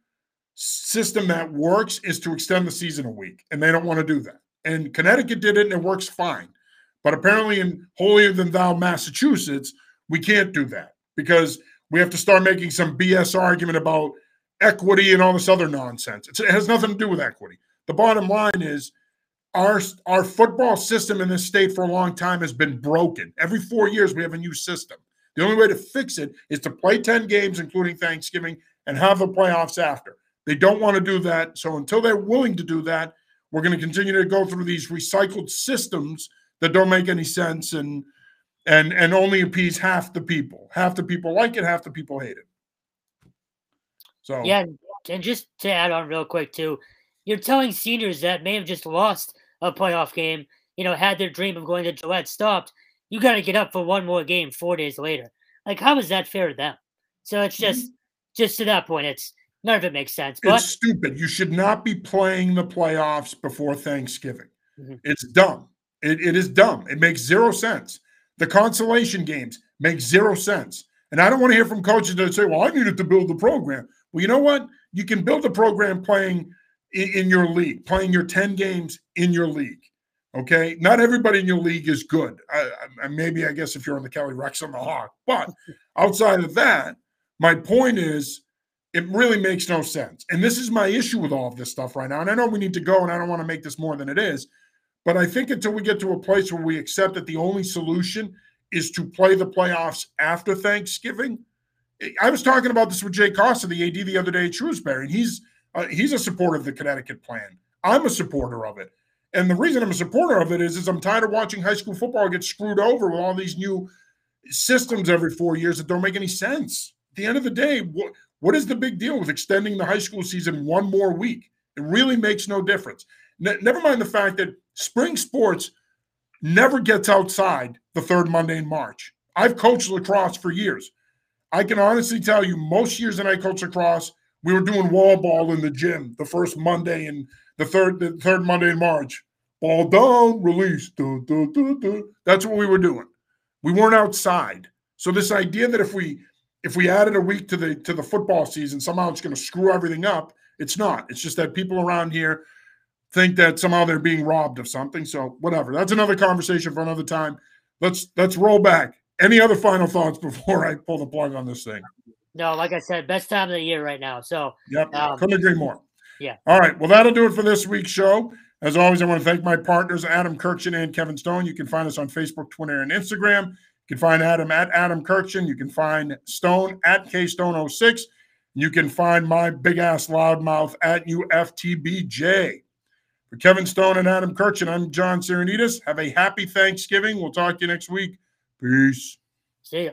system that works is to extend the season a week. And they don't want to do that. And Connecticut did it and it works fine. But apparently in holier than thou Massachusetts, we can't do that because we have to start making some BS argument about equity and all this other nonsense. It has nothing to do with equity. The bottom line is our our football system in this state for a long time has been broken. Every four years we have a new system. The only way to fix it is to play 10 games, including Thanksgiving, and have the playoffs after. They don't want to do that. So until they're willing to do that, we're going to continue to go through these recycled systems that don't make any sense and and and only appease half the people. Half the people like it, half the people hate it. So Yeah, and- just to add on real quick too, you're telling seniors that may have just lost a playoff game, you know, had their dream of going to Gillette stopped, you got to get up for one more game four days later. Like, how is that fair to them? So it's mm-hmm. just, just to that point, it's none of it makes sense. But It's stupid. You should not be playing the playoffs before Thanksgiving. Mhm. It's dumb. It, it is dumb. It makes zero sense. The consolation games make zero sense. And I don't want to hear from coaches that say, well, I needed to build the program. Well, you know what? You can build a program playing in, in your league, playing your 10 games in your league. Okay. Not everybody in your league is good. I, I, maybe, I guess, if you're on the Kelly Rex on the Hawk. But (laughs) outside of that, my point is it really makes no sense. And this is my issue with all of this stuff right now. And I know we need to go, and I don't want to make this more than it is. But I think until we get to a place where we accept that the only solution is to play the playoffs after Thanksgiving. I was talking about this with Jay Costa, the AD, the other day at Shrewsbury, and he's uh, he's a supporter of the Connecticut plan. I'm a supporter of it, and the reason I'm a supporter of it is is I'm tired of watching high school football get screwed over with all these new systems every four years that don't make any sense. At the end of the day, what what is the big deal with extending the high school season one more week? It really makes no difference. Ne- never mind the fact that spring sports never gets outside the third Monday in March. I've coached lacrosse for years. I can honestly tell you, most years that I coached lacrosse, we were doing wall ball in the gym the first Monday and the third the third Monday in March. Ball down, release. That's what we were doing. We weren't outside. So this idea that if we if we added a week to the to the football season, somehow it's going to screw everything up. It's not. It's just that people around here think that somehow they're being robbed of something. So whatever. That's another conversation for another time. Let's let's roll back. Any other final thoughts (laughs) before I pull the plug on this thing? no, like I said, best time of the year right now. So Yep, Um, couldn't agree more. yeah. All right. Well, that'll do it for this week's show. As always, I want to thank my partners, Adam Kurkjian and Kevin Stone. You can find us on Facebook, Twitter, and Instagram. You can find Adam at Adam Kurkjian. You can find Stone at KStone06. You can find my big ass loudmouth at UFTBJ. For Kevin Stone and Adam Kurkjian, I'm John Serenitas. Have a happy Thanksgiving. We'll talk to you next week. Peace. see ya.